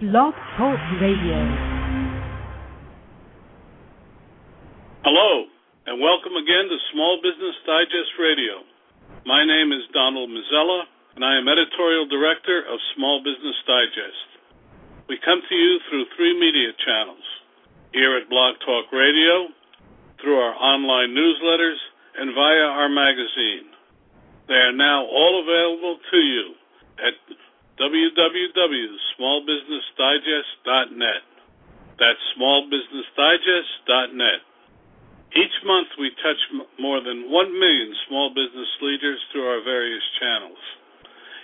Blog Talk Radio. Hello, and welcome again to Small Business Digest Radio. My name is Donald Mazzella, and I am editorial director of Small Business Digest. We come to you through three media channels here at Blog Talk Radio, through our online newsletters, and via our magazine. They are now all available to you at www.smallbusinessdigest.net. That's smallbusinessdigest.net. Each month, we touch more than 1 million small business leaders through our various channels.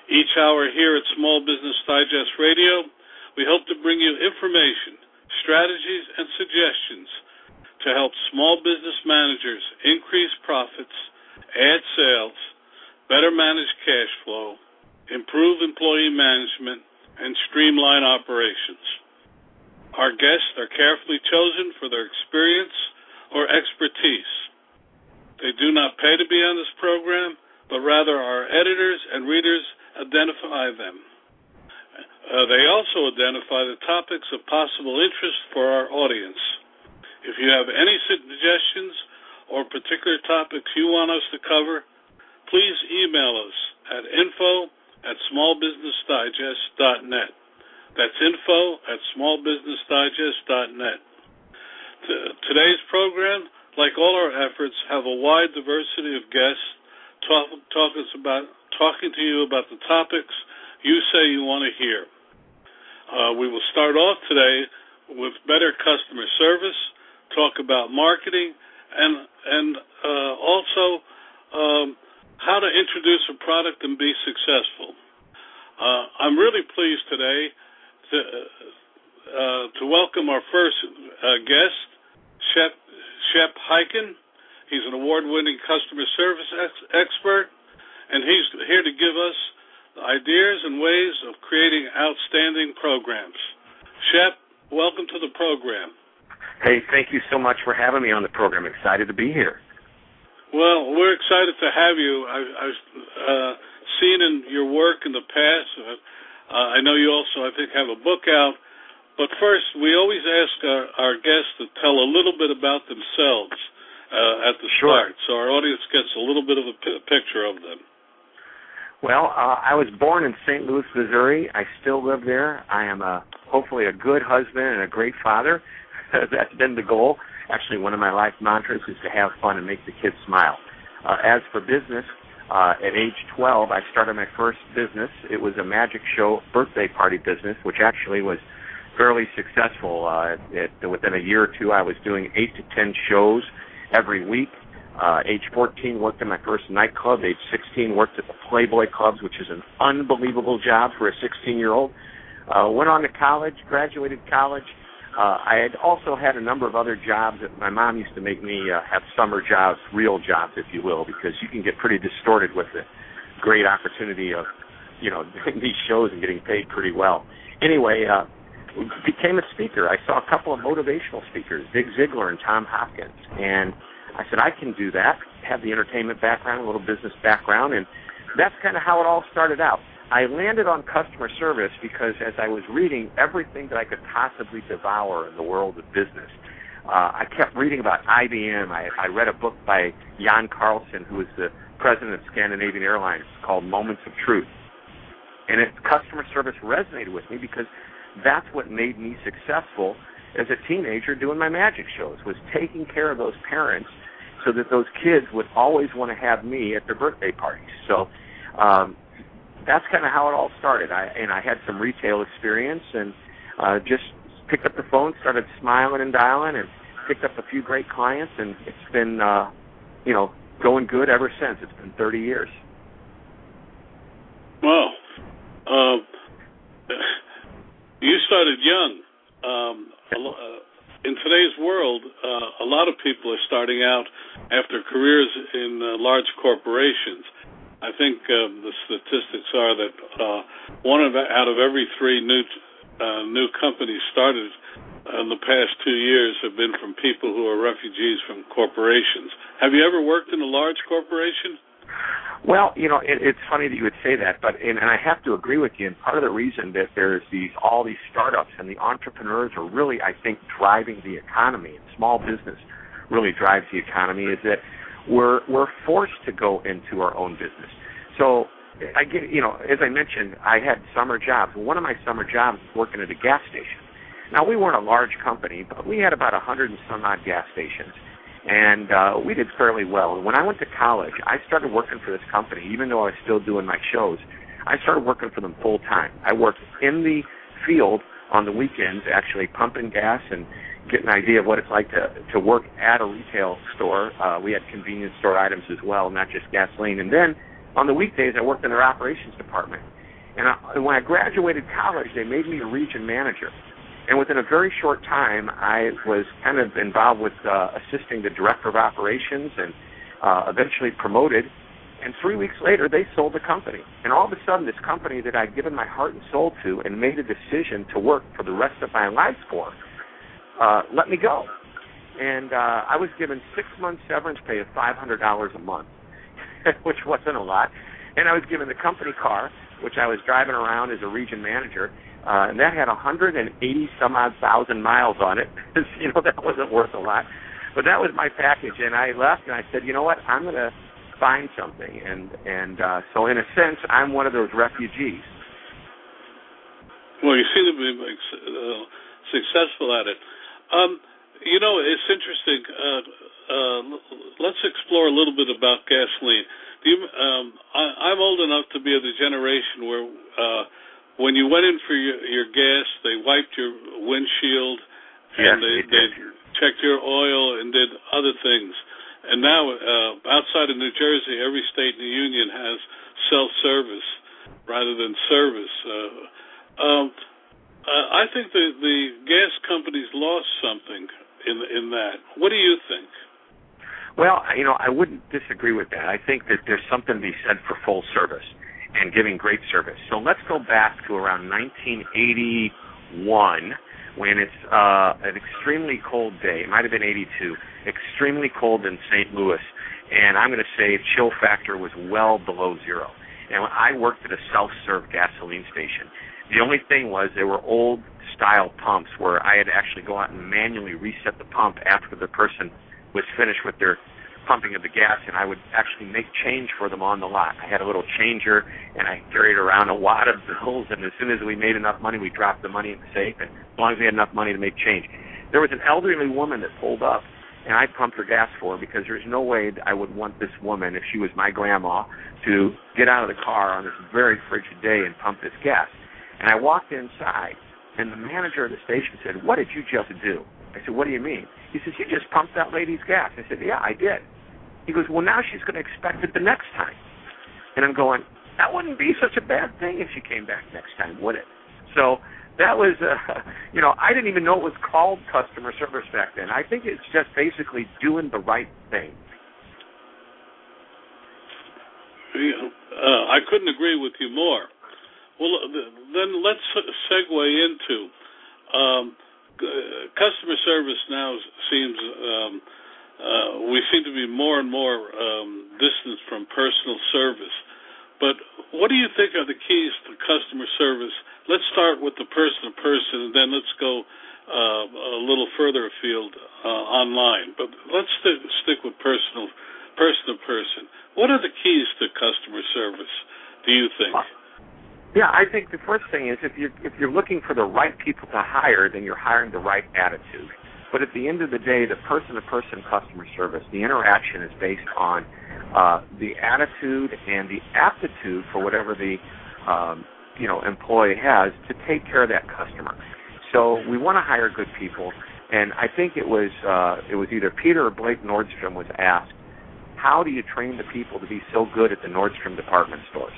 Each hour here at Small Business Digest Radio, we hope to bring you information, strategies, and suggestions to help small business managers increase profits, add sales, better manage cash flow, improve employee management, and streamline operations. Our guests are carefully chosen for their experience or expertise. They do not pay to be on this program, but rather our editors and readers identify them. Uh, they also identify the topics of possible interest for our audience. If you have any suggestions or particular topics you want us to cover, please email us at info at smallbusinessdigest.net. That's info at smallbusinessdigest.net. T- today's program, like all our efforts, have a wide diversity of guests talk, talk about, talking to you about the topics you say you want to hear. Uh, we will start off today with better customer service, talk about marketing, and and uh, also um, how to introduce a product and be successful. Uh, I'm really pleased today to uh, to welcome our first uh, guest, Shep Shep Hyken. He's an award-winning customer service ex- expert, and he's here to give us ideas and ways of creating outstanding programs. Shep, welcome to the program. Hey, thank you so much for having me on the program. Excited to be here. Well, we're excited to have you. I, I've uh, seen in your work in the past. Uh, I know you also, I think, have a book out. But first, we always ask our, our guests to tell a little bit about themselves uh, at the Sure. start, so our audience gets a little bit of a p- picture of them. Well, uh, I was born in St. Louis, Missouri. I still live there. I am a hopefully a good husband and a great father. That's been the goal. Actually, one of my life mantras is to have fun and make the kids smile. Uh, as for business, uh, at age 12, I started my first business. It was a magic show birthday party business, which actually was fairly successful. Uh, it, within a year or two, I was doing eight to ten shows every week. Uh, age 14, worked in my first nightclub. Age 16, worked at the Playboy clubs, which is an unbelievable job for a 16-year-old. Uh, went on to college, graduated college. Uh, I had also had a number of other jobs that my mom used to make me uh, have summer jobs, real jobs, if you will, because you can get pretty distorted with the great opportunity of, you know, doing these shows and getting paid pretty well. Anyway, uh, became a speaker. I saw a couple of motivational speakers, Zig Ziglar and Tom Hopkins, and I said I can do that. Have the entertainment background, a little business background, and that's kind of how it all started out. I landed on customer service because as I was reading everything that I could possibly devour in the world of business, uh, I kept reading about IBM. I, I read a book by Jan Carlzon, who was the president of Scandinavian Airlines, called Moments of Truth. And it, customer service resonated with me because that's what made me successful as a teenager doing my magic shows was taking care of those parents so that those kids would always want to have me at their birthday parties. So um, that's kind of how it all started. I and I had some retail experience and uh, just picked up the phone, started smiling and dialing, and picked up a few great clients, and it's been uh, you know going good ever since. It's been 30 years. Well, um, you started young. Um, uh, in today's world, uh, a lot of people are starting out after careers in uh, large corporations. I think um, the statistics are that uh, one of out of every three new uh, new companies started in the past two years have been from people who are refugees from corporations. Have you ever worked in a large corporation? Well, you know, it, it's funny that you would say that, but and, and I have to agree with you. And part of the reason that there's these all these startups and the entrepreneurs are really, I think, driving the economy. And small business really drives the economy. Is that we're we're forced to go into our own business. So I get, you know, as I mentioned, I had summer jobs. One of my summer jobs was working at a gas station. Now we weren't a large company, but we had about a hundred and some odd gas stations, and uh, we did fairly well. When I went to college, I started working for this company, even though I was still doing my shows. I started working for them full time. I worked in the field on the weekends, actually pumping gas and get an idea of what it's like to to work at a retail store. Uh, we had convenience store items as well, not just gasoline. And then on the weekdays, I worked in their operations department. And, I, and when I graduated college, they made me a region manager. And within a very short time, I was kind of involved with uh, assisting the director of operations and uh, eventually promoted. And three weeks later, they sold the company. And all of a sudden, this company that I'd given my heart and soul to and made a decision to work for the rest of my life for uh, let me go. And uh, I was given six months severance pay of $500 a month, which wasn't a lot. And I was given the company car, which I was driving around as a region manager, uh, and that had 180 some odd thousand miles on it. you know, that wasn't worth a lot. But that was my package, and I left, and I said, you know what, I'm going to find something. And and uh, so, in a sense, I'm one of those refugees. Well, you seem to be uh, successful at it. Um, you know, it's interesting. Uh, uh, let's explore a little bit about gasoline. Do you, um, I, I'm old enough to be of the generation where uh, when you went in for your, your gas, they wiped your windshield and yes, they, they, they checked your oil and did other things. And now, uh, outside of New Jersey, every state in the union has self-service rather than service. Uh, um, uh, I think the the gas companies lost something in in that. What do you think? Well, you know, I wouldn't disagree with that. I think that there's something to be said for full service and giving great service. So let's go back to around 1981 when it's uh, an extremely cold day. It might have been 82. Extremely cold in St. Louis, and I'm going to say chill factor was well below zero. And I worked at a self-serve gasoline station, the only thing was they were old style pumps where I had to actually go out and manually reset the pump after the person was finished with their pumping of the gas, and I would actually make change for them on the lot. I had a little changer, and I carried around a wad of bills, and as soon as we made enough money, we dropped the money in the safe, and as long as we had enough money to make change. There was an elderly woman that pulled up, and I pumped her gas for her because there's no way I would want this woman, if she was my grandma, to get out of the car on this very frigid day and pump this gas. And I walked inside, and the manager of the station said, What did you just do? I said, What do you mean? He says, You just pumped that lady's gas. I said, Yeah, I did. He goes, Well, now she's going to expect it the next time. And I'm going, That wouldn't be such a bad thing if she came back next time, would it? So that was, uh, you know, I didn't even know it was called customer service back then. I think it's just basically doing the right thing. Uh, I couldn't agree with you more. Well, then let's segue into um, customer service. Now seems um, uh, we seem to be more and more um, distant from personal service. But what do you think are the keys to customer service? Let's start with the person to person, and then let's go uh, a little further afield uh, online. But let's st- stick with personal, person to person. What are the keys to customer service? Do you think? Yeah, I think the first thing is if you're if you're looking for the right people to hire, then you're hiring the right attitude. But at the end of the day, the person-to-person customer service, the interaction is based on uh, the attitude and the aptitude for whatever the um, you know employee has to take care of that customer. So we want to hire good people, and I think it was uh, it was either Peter or Blake Nordstrom was asked, how do you train the people to be so good at the Nordstrom department stores?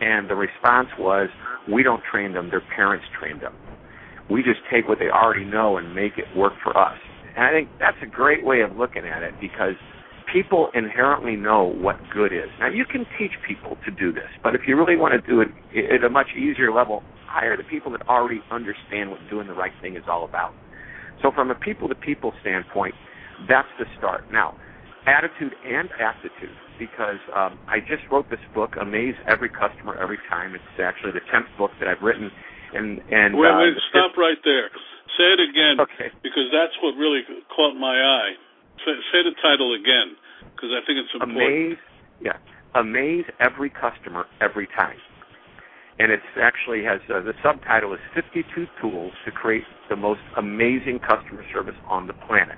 And the response was, we don't train them, their parents train them. We just take what they already know and make it work for us. And I think that's a great way of looking at it because people inherently know what good is. Now, you can teach people to do this, but if you really want to do it at a much easier level, hire the people that already understand what doing the right thing is all about. So, from a people to people standpoint, that's the start. Now, attitude and aptitude because um, I just wrote this book, Amaze Every Customer Every Time. It's actually the tenth book that I've written. And and wait, uh, wait, stop right there. Say it again, okay. because that's what really caught my eye. Say, say the title again, because I think it's important. Amaze, yeah, Amaze Every Customer Every Time. And it actually has uh, the subtitle is 52 Tools to Create the Most Amazing Customer Service on the Planet.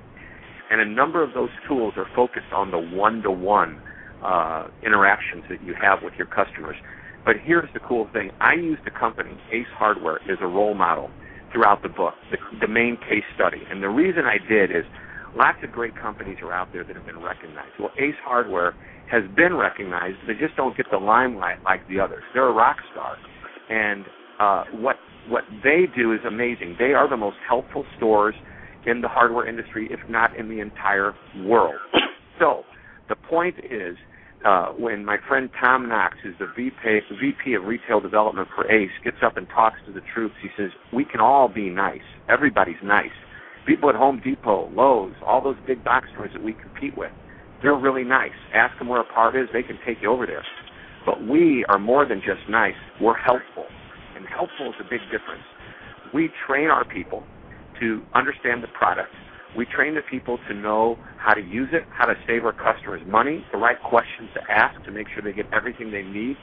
And a number of those tools are focused on the one-to-one uh, interactions that you have with your customers. But here's the cool thing: I use the company, Ace Hardware, as a role model throughout the book, the, the main case study. And the reason I did is lots of great companies are out there that have been recognized. Well, Ace Hardware has been recognized; they just don't get the limelight like the others. They're a rock star, and uh, what what they do is amazing. They are the most helpful stores in the hardware industry, if not in the entire world. So the point is uh, when my friend Tom Knox, who's the VP, VP of Retail Development for ACE, gets up and talks to the troops, he says, We can all be nice. Everybody's nice. People at Home Depot, Lowe's, all those big box stores that we compete with, they're really nice. Ask them where a part is, they can take you over there. But we are more than just nice, we're helpful. And helpful is a big difference. We train our people to understand the product we train the people to know how to use it, how to save our customers money, the right questions to ask to make sure they get everything they need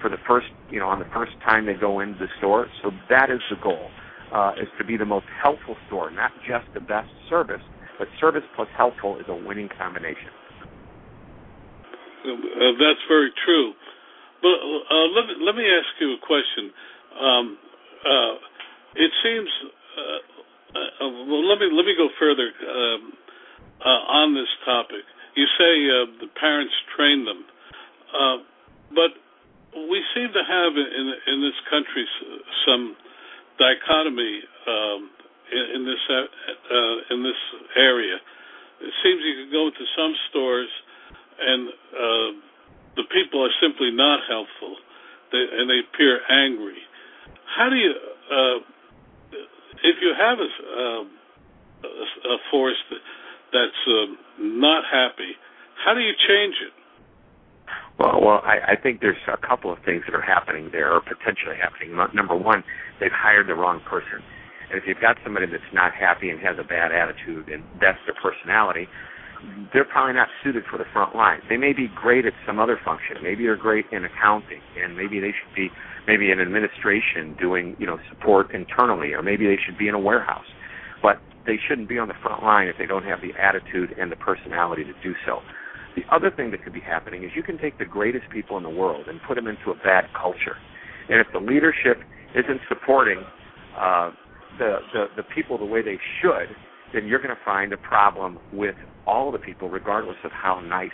for the first, you know, on the first time they go into the store. So that is the goal, uh, is to be the most helpful store, not just the best service, but service plus helpful is a winning combination. Uh, that's very true. But uh, let me let me ask you a question. Um, uh, it seems uh, uh, well, let me let me go further um, uh, on this topic. You say uh, the parents train them, uh, but we seem to have in in this country some dichotomy um, in, in this uh, in this area. It seems you can go into some stores and the people are simply not helpful, they, and they appear angry. How do you if you have a, uh, a force that's uh, not happy, how do you change it? Well, well, I, I think there's a couple of things that are happening there, or potentially happening. Number one, they've hired the wrong person, and if you've got somebody that's not happy and has a bad attitude, and that's their personality, they're probably not suited for the front line. They may be great at some other function. Maybe they're great in accounting, and maybe they should be maybe in administration doing you know support internally, or maybe they should be in a warehouse. But they shouldn't be on the front line if they don't have the attitude and the personality to do so. The other thing that could be happening is you can take the greatest people in the world and put them into a bad culture, and if the leadership isn't supporting uh, the, the the people the way they should, then you're going to find a problem with all the people, regardless of how nice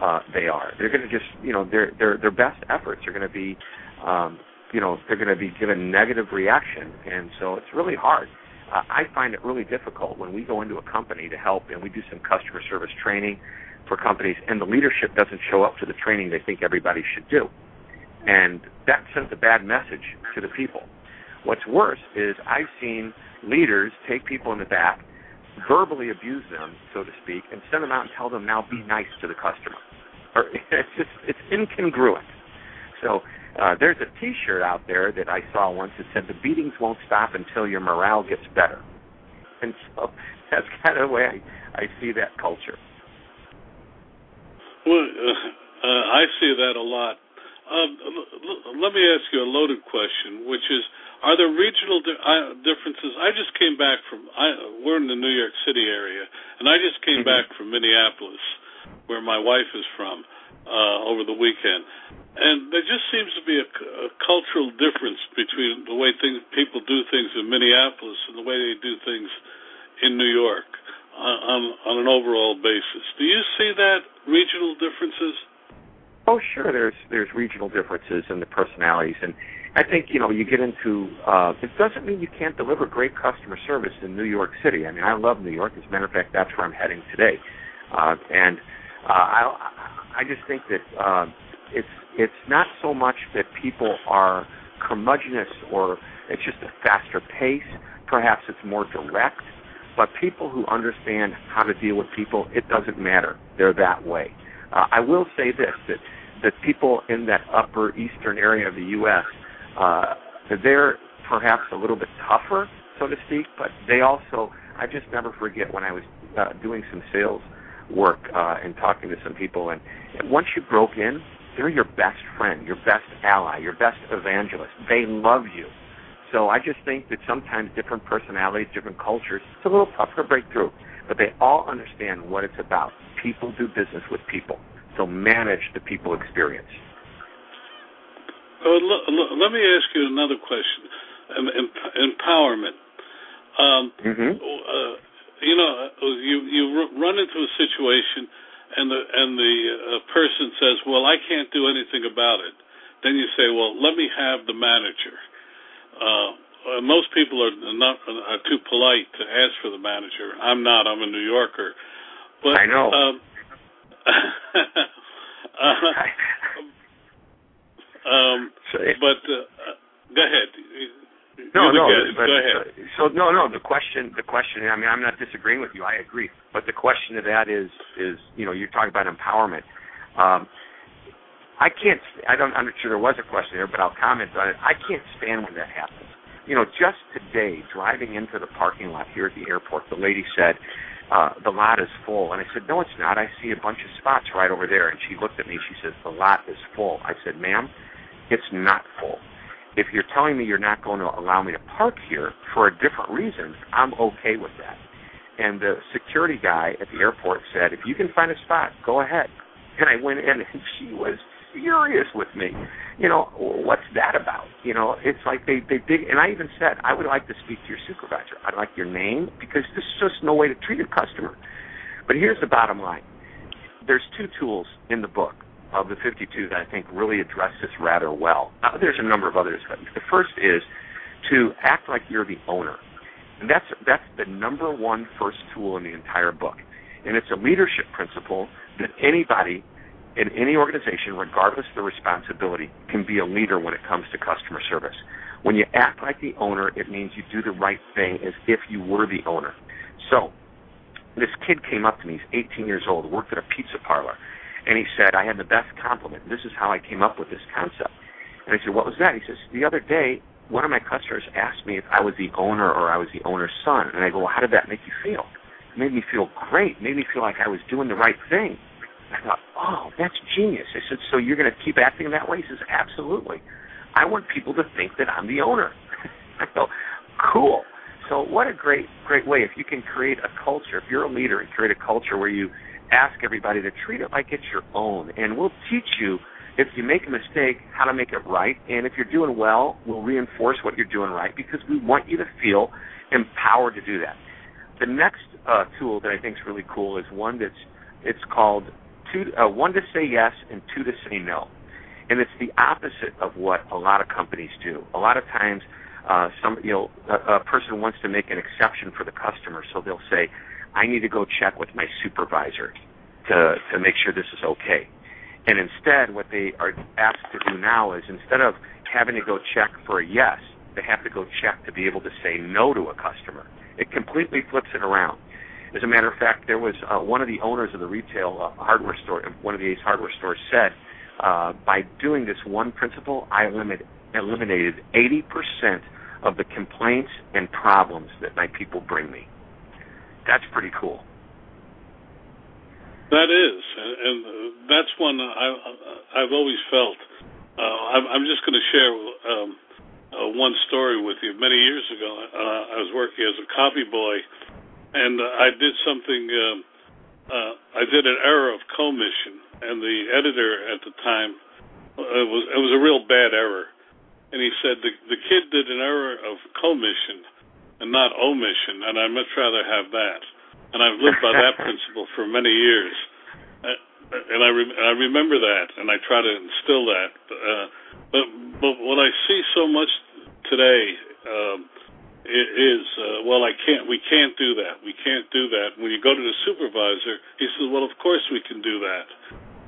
uh, they are. They're going to just, you know, their their their best efforts are going to be, um, you know, they're going to be given negative reaction, and so it's really hard. Uh, I find it really difficult when we go into a company to help, and we do some customer service training for companies, and the leadership doesn't show up to the training they think everybody should do, and that sends a bad message to the people. What's worse is I've seen leaders take people in the back verbally abuse them, so to speak, and send them out and tell them now be nice to the customer. Or it's just it's incongruent. So uh, there's a T-shirt out there that I saw once that said the beatings won't stop until your morale gets better. And so that's kind of the way I, I see that culture. Well, uh, uh, I see that a lot. Um, l- let me ask you a loaded question, which is are there regional di- uh, differences? Came back from I we're in the New York City area, and I just came mm-hmm. back from Minneapolis, where my wife is from, uh, over the weekend, and there just seems to be a, a cultural difference between the way things people do things in Minneapolis and the way they do things in New York on on, on an overall basis. Do you see that regional differences? Oh, sure. There's there's regional differences in the personalities, and I think you know you get into. Uh, it doesn't mean you can't deliver great customer service in New York City. I mean, I love New York. As a matter of fact, that's where I'm heading today, uh, and uh, I I just think that uh, it's it's not so much that people are curmudgeonous or it's just a faster pace. Perhaps it's more direct. But people who understand how to deal with people, it doesn't matter. They're that way. Uh, I will say this that that people in that upper eastern area of the U.S. Uh, they're perhaps a little bit tougher, so to speak, but they also. I just never forget when I was uh, doing some sales work uh, and talking to some people, and once you broke in, they're your best friend, your best ally, your best evangelist. They love you. So I just think that sometimes different personalities, different cultures, it's a little tougher to break through. But they all understand what it's about. People do business with people. So manage the people experience. L- l- let me ask you another question. Um, em- empowerment. Um, mm-hmm. uh, you know, you you run into a situation and the and the uh, person says, "Well, I can't do anything about it." Then you say, "Well, let me have the manager." Uh, uh, most people are not are too polite to ask for the manager. I'm not. I'm a New Yorker. But, I know. Um, uh, um, but uh, go ahead. No, no. But, go ahead. So no, no. The question, the question. I mean, I'm not disagreeing with you. I agree. But the question to that is, is you know, you're talking about empowerment. Um, I can't. I don't. I'm not sure there was a question there, but I'll comment on it. I can't stand when that happens. You know, just today, driving into the parking lot here at the airport, the lady said, uh, "The lot is full," and I said, "No, it's not. I see a bunch of spots right over there." And she looked at me. She says, "The lot is full." I said, "Ma'am, it's not full." if you're telling me you're not going to allow me to park here for a different reason, I'm okay with that. And the security guy at the airport said, if you can find a spot, go ahead. And I went in and she was furious with me. You know, what's that about? You know, it's like they they dig and I even said, I would like to speak to your supervisor. I'd like your name because this is just no way to treat a customer. But here's the bottom line. There's two tools in the book of the 52 that I think really address this rather well. Uh, there's a number of others, but the first is to act like you're the owner. And that's that's the number one first tool in the entire book. And it's a leadership principle that anybody in any organization, regardless of the responsibility, can be a leader when it comes to customer service. When you act like the owner, it means you do the right thing as if you were the owner. So, this kid came up to me, he's 18 years old, worked at a pizza parlor, and he said, I had the best compliment. This is how I came up with this concept. And I said, What was that? He says, The other day, one of my customers asked me if I was the owner or I was the owner's son. And I go, Well, how did that make you feel? It made me feel great. It made me feel like I was doing the right thing. I thought, Oh, that's genius. I said, So you're going to keep acting that way? He says, Absolutely. I want people to think that I'm the owner. I go, Cool. So what a great, great way if you can create a culture. If you're a leader and create a culture where you ask everybody to treat it like it's your own. And we'll teach you if you make a mistake how to make it right. And if you're doing well, we'll reinforce what you're doing right because we want you to feel empowered to do that. The next uh, tool that I think is really cool is one that's it's called two, uh, one to say yes and two to say no. And it's the opposite of what a lot of companies do. A lot of times, uh, some you know a, a person wants to make an exception for the customer, so they'll say, I need to go check with my supervisor to to make sure this is okay. And instead, what they are asked to do now is instead of having to go check for a yes, they have to go check to be able to say no to a customer. It completely flips it around. As a matter of fact, there was uh, one of the owners of the retail uh, hardware store, one of the Ace hardware stores, said, uh, by doing this one principle, I limit, eliminated 80% of the complaints and problems that my people bring me that's pretty cool. That is, and that's one I, I've always felt. Uh, I'm, just going to share um, uh, one story with you. Many years ago, uh, I was working as a copy boy, and I did something. Um, uh, I did an error of commission, and the editor at the time uh, it was it was a real bad error, and he said the the kid did an error of commission and not omission, and I'd much rather have that. And I've lived by that principle for many years, uh, and I re- I remember that, and I try to instill that. Uh, but but what I see so much today um, is uh, well, I can't. We can't do that. We can't do that. When you go to the supervisor, he says, "Well, of course we can do that,"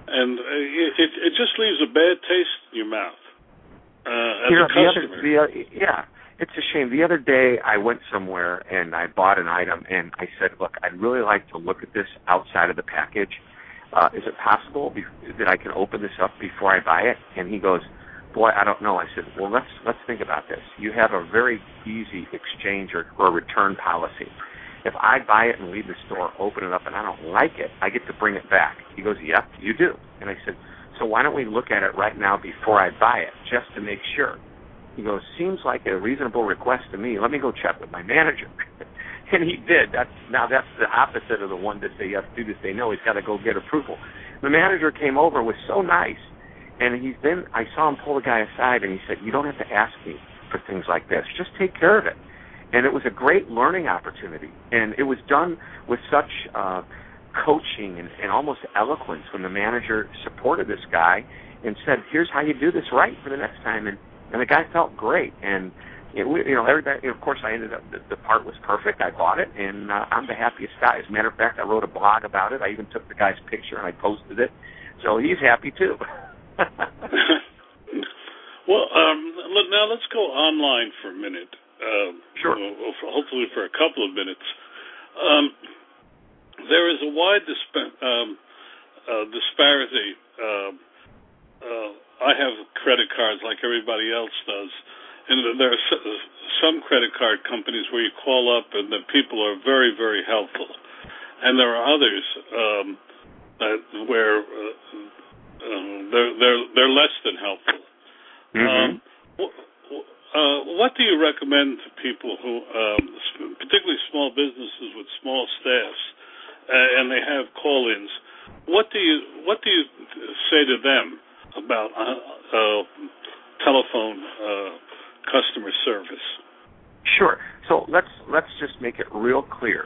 and uh, it it just leaves a bad taste in your mouth uh, as you know, a customer. The other, the, uh, yeah it's a shame. The other day I went somewhere and I bought an item and I said, "Look, I'd really like to look at this outside of the package. Uh, is it possible be- that I can open this up before I buy it?" And he goes, "Boy, I don't know." I said, "Well, let's let's think about this. You have a very easy exchange or, or return policy. If I buy it and leave the store, open it up, and I don't like it, I get to bring it back." He goes, "Yep, you do." And I said, "So why don't we look at it right now before I buy it, just to make sure?" He goes, seems like a reasonable request to me. Let me go check with my manager. and he did. That's now that's the opposite of the one that say yes, do this, say no. He's got to go get approval. The manager came over, was so nice, and he then I saw him pull the guy aside, and he said, "You don't have to ask me for things like this. Just take care of it." And it was a great learning opportunity, and it was done with such uh, coaching and, and almost eloquence when the manager supported this guy and said, "Here's how you do this right for the next time." And and the guy felt great. And it, you know, everybody. Of course, I ended up the, the part was perfect. I bought it, and uh, I'm the happiest guy. As a matter of fact, I wrote a blog about it. I even took the guy's picture and I posted it, so he's happy too. well, um, now let's go online for a minute. Um, sure. hopefully, for a couple of minutes. Um, there is a wide disp- um, uh, disparity. Uh, uh, I have credit cards like everybody else does, and there are some credit card companies where you call up and the people are very, very helpful, and there are others um, that where uh, um, they're they're they're less than helpful. Mm-hmm. Um, uh, what do you recommend to people who, um, particularly small businesses with small staffs, uh, and they have call-ins? What do you what do you say to them? About uh, uh, telephone uh, customer service? Sure. So let's let's just make it real clear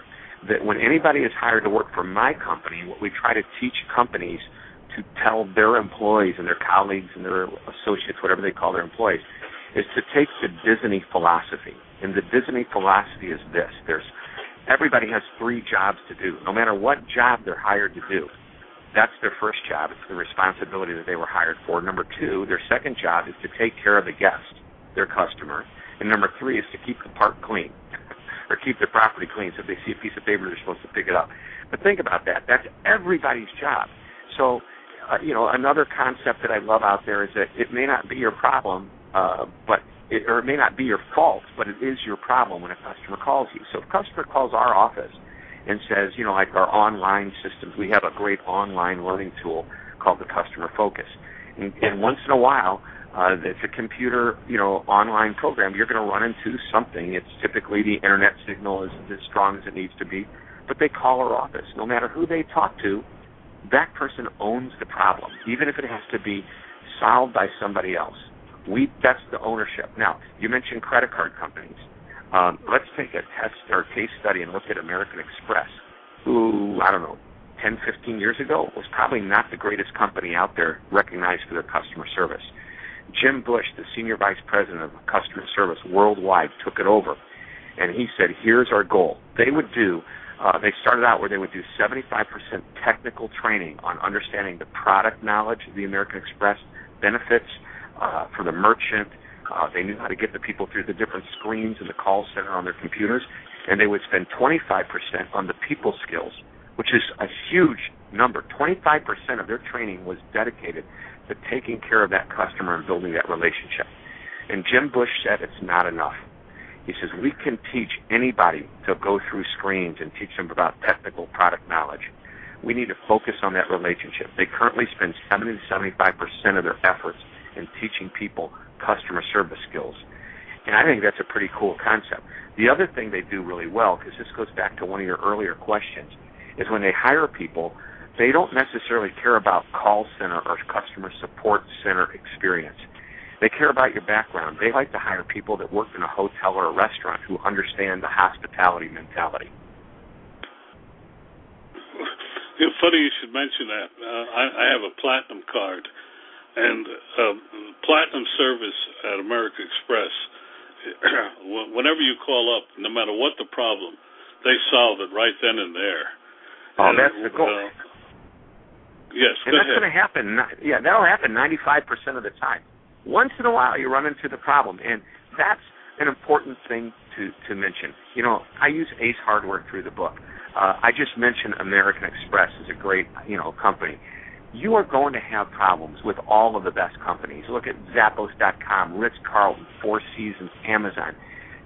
that when anybody is hired to work for my company, what we try to teach companies to tell their employees and their colleagues and their associates, whatever they call their employees, is to take the Disney philosophy. And the Disney philosophy is this: there's everybody has three jobs to do, no matter what job they're hired to do. That's their first job. It's the responsibility that they were hired for. Number two, their second job is to take care of the guest, their customer. And number three is to keep the park clean or keep the property clean. So if they see a piece of paper, they're supposed to pick it up. But think about that. That's everybody's job. So, uh, you know, another concept that I love out there is that it may not be your problem, uh, but it, or it may not be your fault, but it is your problem when a customer calls you. So if a customer calls our office and says, you know, like our online systems, we have a great online learning tool called the Customer Focus. And, and once in a while, uh, it's a computer, you know, online program. You're going to run into something. It's typically the internet signal isn't as strong as it needs to be, but they call our office. No matter who they talk to, that person owns the problem, even if it has to be solved by somebody else. We that's the ownership. Now, you mentioned credit card companies. Um, let's take a test or case study and look at American Express, who, I don't know, 10, 15 years ago was probably not the greatest company out there recognized for their customer service. Jim Bush, the senior vice president of customer service worldwide, took it over, and he said, "Here's our goal." They would do. Uh, they started out where they would do 75% technical training on understanding the product knowledge of the American Express benefits uh, for the merchant, uh, they knew how to get the people through the different screens in the call center on their computers, and they would spend 25% on the people skills, which is a huge number. 25% of their training was dedicated to taking care of that customer and building that relationship. And Jim Bush said it's not enough. He says we can teach anybody to go through screens and teach them about technical product knowledge. We need to focus on that relationship. They currently spend 70 to 75 percent of their efforts in teaching people customer service skills. And I think that's a pretty cool concept. The other thing they do really well, because this goes back to one of your earlier questions, is when they hire people, they don't necessarily care about call center or customer support center experience. They care about your background. They like to hire people that work in a hotel or a restaurant who understand the hospitality mentality. It's funny you should mention that. Uh, I, I have a platinum card, and uh, platinum service at American Express, whenever you call up, no matter what the problem, they solve it right then and there. Oh, and, that's the goal. Uh, yes, and that's going to happen. Yeah, that'll happen 95% of the time. Once in a while, you run into the problem, and that's an important thing to to mention. You know, I use Ace Hardware through the book. Uh, I just mentioned American Express is a great you know company. You are going to have problems with all of the best companies. Look at Zappos.com, Ritz Carlton, Four Seasons, Amazon.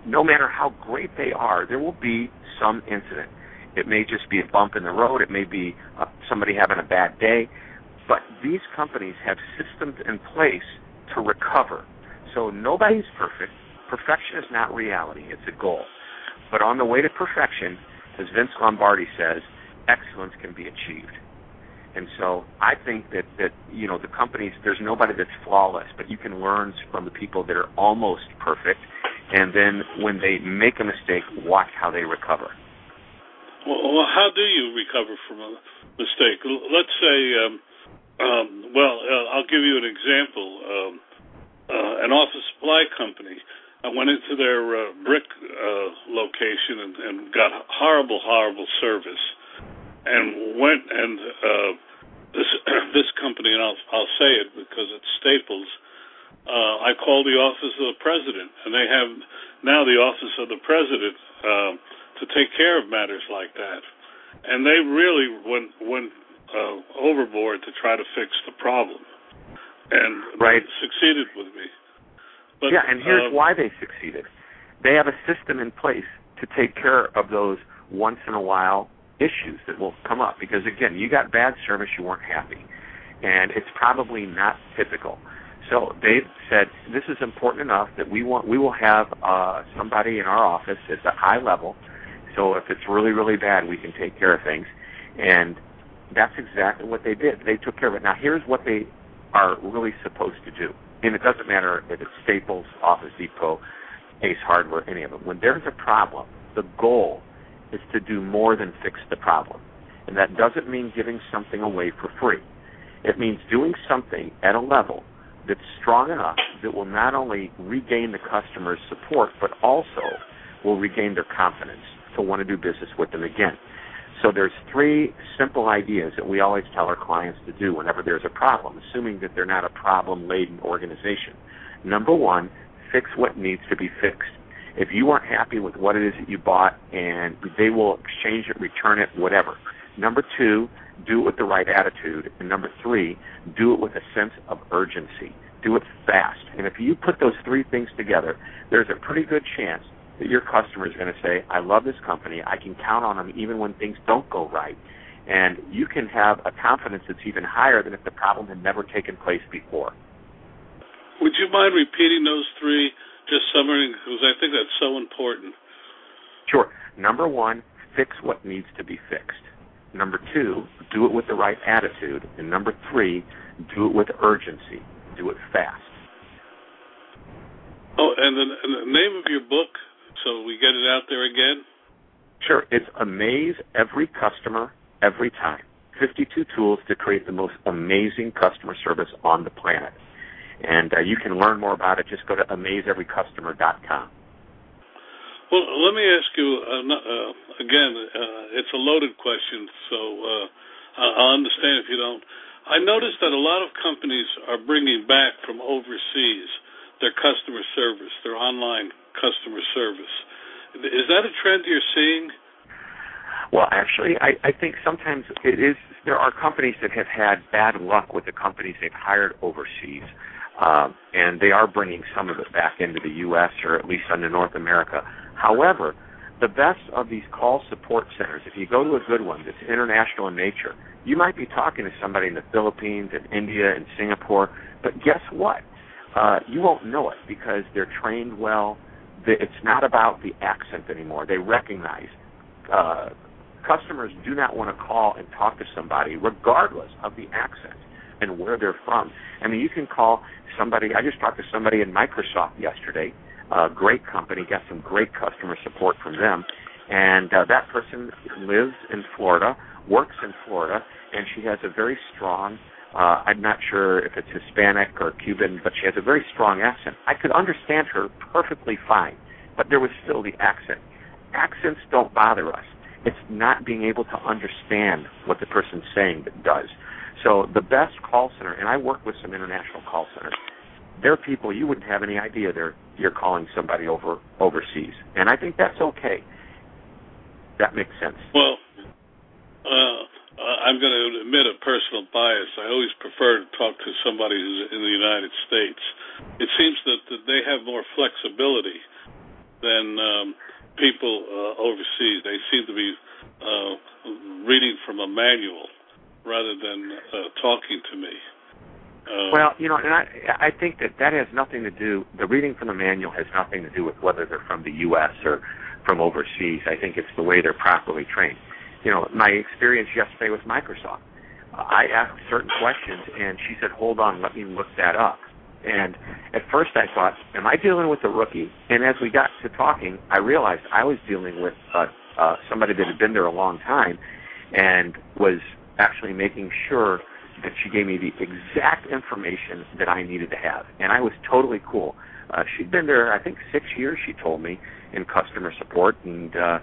No matter how great they are, there will be some incident. It may just be a bump in the road. It may be uh, somebody having a bad day. But these companies have systems in place to recover. So nobody's perfect. Perfection is not reality, it's a goal. But on the way to perfection, as Vince Lombardi says, excellence can be achieved. And so I think that, that you know the companies there's nobody that's flawless, but you can learn from the people that are almost perfect, and then when they make a mistake, watch how they recover. Well, how do you recover from a mistake? Let's say um, um, well, uh, I'll give you an example. Um, uh, an office supply company. I went into their uh, brick uh, location and, and got horrible, horrible service, and went and uh, this this company, and I'll I'll say it because it's Staples. Uh, I called the office of the president, and they have now the office of the president uh, to take care of matters like that. And they really went went uh, overboard to try to fix the problem, and right. succeeded with me. But, yeah, and here's uh, why they succeeded. They have a system in place to take care of those once in a while issues that will come up. Because again, you got bad service, you weren't happy, and it's probably not typical. So they said this is important enough that we want we will have uh, somebody in our office at the high level. So if it's really really bad, we can take care of things, and that's exactly what they did. They took care of it. Now, here's what they are really supposed to do. And it doesn't matter if it's Staples, Office Depot, Ace Hardware, any of them. When there's a problem, the goal is to do more than fix the problem. And that doesn't mean giving something away for free. It means doing something at a level that's strong enough that will not only regain the customer's support, but also will regain their confidence to want to do business with them again. So there's three simple ideas that we always tell our clients to do whenever there's a problem, assuming that they're not a problem-laden organization. Number one, fix what needs to be fixed. If you aren't happy with what it is that you bought, and they will exchange it, return it, whatever. Number two, do it with the right attitude. And number three, do it with a sense of urgency. Do it fast. And if you put those three things together, there's a pretty good chance that your customer is going to say, I love this company. I can count on them even when things don't go right. And you can have a confidence that's even higher than if the problem had never taken place before. Would you mind repeating those three, just summary, because I think that's so important. Sure. Number one, fix what needs to be fixed. Number two, do it with the right attitude. And number three, do it with urgency. Do it fast. Oh, and the, and the name of your book so we get it out there again? Sure. It's amaze every customer every time. 52 tools to create the most amazing customer service on the planet. And uh, you can learn more about it. Just go to amazeeverycustomer.com. Well, let me ask you uh, uh, again. Uh, it's a loaded question, so uh, I'll understand if you don't. I noticed that a lot of companies are bringing back from overseas their customer service, their online customer service. Is that a trend you're seeing? Well, actually, I, I think sometimes it is. There are companies that have had bad luck with the companies they've hired overseas, uh, and they are bringing some of it back into the U.S. or at least into North America. However, the best of these call support centers, if you go to a good one that's international in nature, you might be talking to somebody in the Philippines and India and Singapore, but guess what? Uh, you won't know it because they're trained well it's not about the accent anymore. They recognize uh, customers do not want to call and talk to somebody regardless of the accent and where they're from. I mean, you can call somebody. I just talked to somebody in Microsoft yesterday. A great company, got some great customer support from them, and uh, that person lives in Florida, works in Florida, and she has a very strong uh, I'm not sure if it's Hispanic or Cuban, but she has a very strong accent. I could understand her perfectly fine, but there was still the accent. Accents don't bother us. It's not being able to understand what the person's saying that does. So the best call center, and I work with some international call centers. They're people you wouldn't have any idea. They're you're calling somebody over overseas, and I think that's okay. That makes sense. Well, uh, I'm going to admit a personal bias. I always prefer to talk to somebody who's in the United States. It seems that, that they have more flexibility than um, people uh, overseas. They seem to be uh, reading from a manual rather than uh, talking to me. Uh, well, you know, and I I think that that has nothing to do. The reading from the manual has nothing to do with whether they're from the U.S. or from overseas. I think it's the way they're properly trained. You know, my experience yesterday with Microsoft. I asked certain questions, and she said, "Hold on, let me look that up." And at first, I thought, "Am I dealing with a rookie?" And as we got to talking, I realized I was dealing with uh, uh, somebody that had been there a long time, and was actually making sure that she gave me the exact information that I needed to have, and I was totally cool. Uh, she'd been there, I think, six years. She told me in customer support, and uh,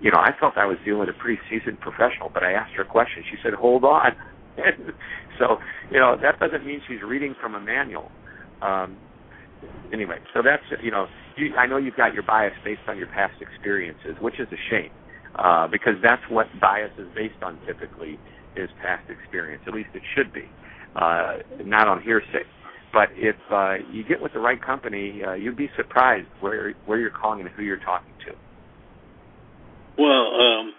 you know, I felt I was dealing with a pretty seasoned professional. But I asked her a question. She said, "Hold on." so, you know, that doesn't mean she's reading from a manual. Um, anyway, so that's you know, you, I know you've got your bias based on your past experiences, which is a shame uh, because that's what bias is based on typically is past experience. At least it should be, uh, not on hearsay. But if uh, you get with the right company, uh, you'd be surprised where where you're calling and who you're talking to. Well, um,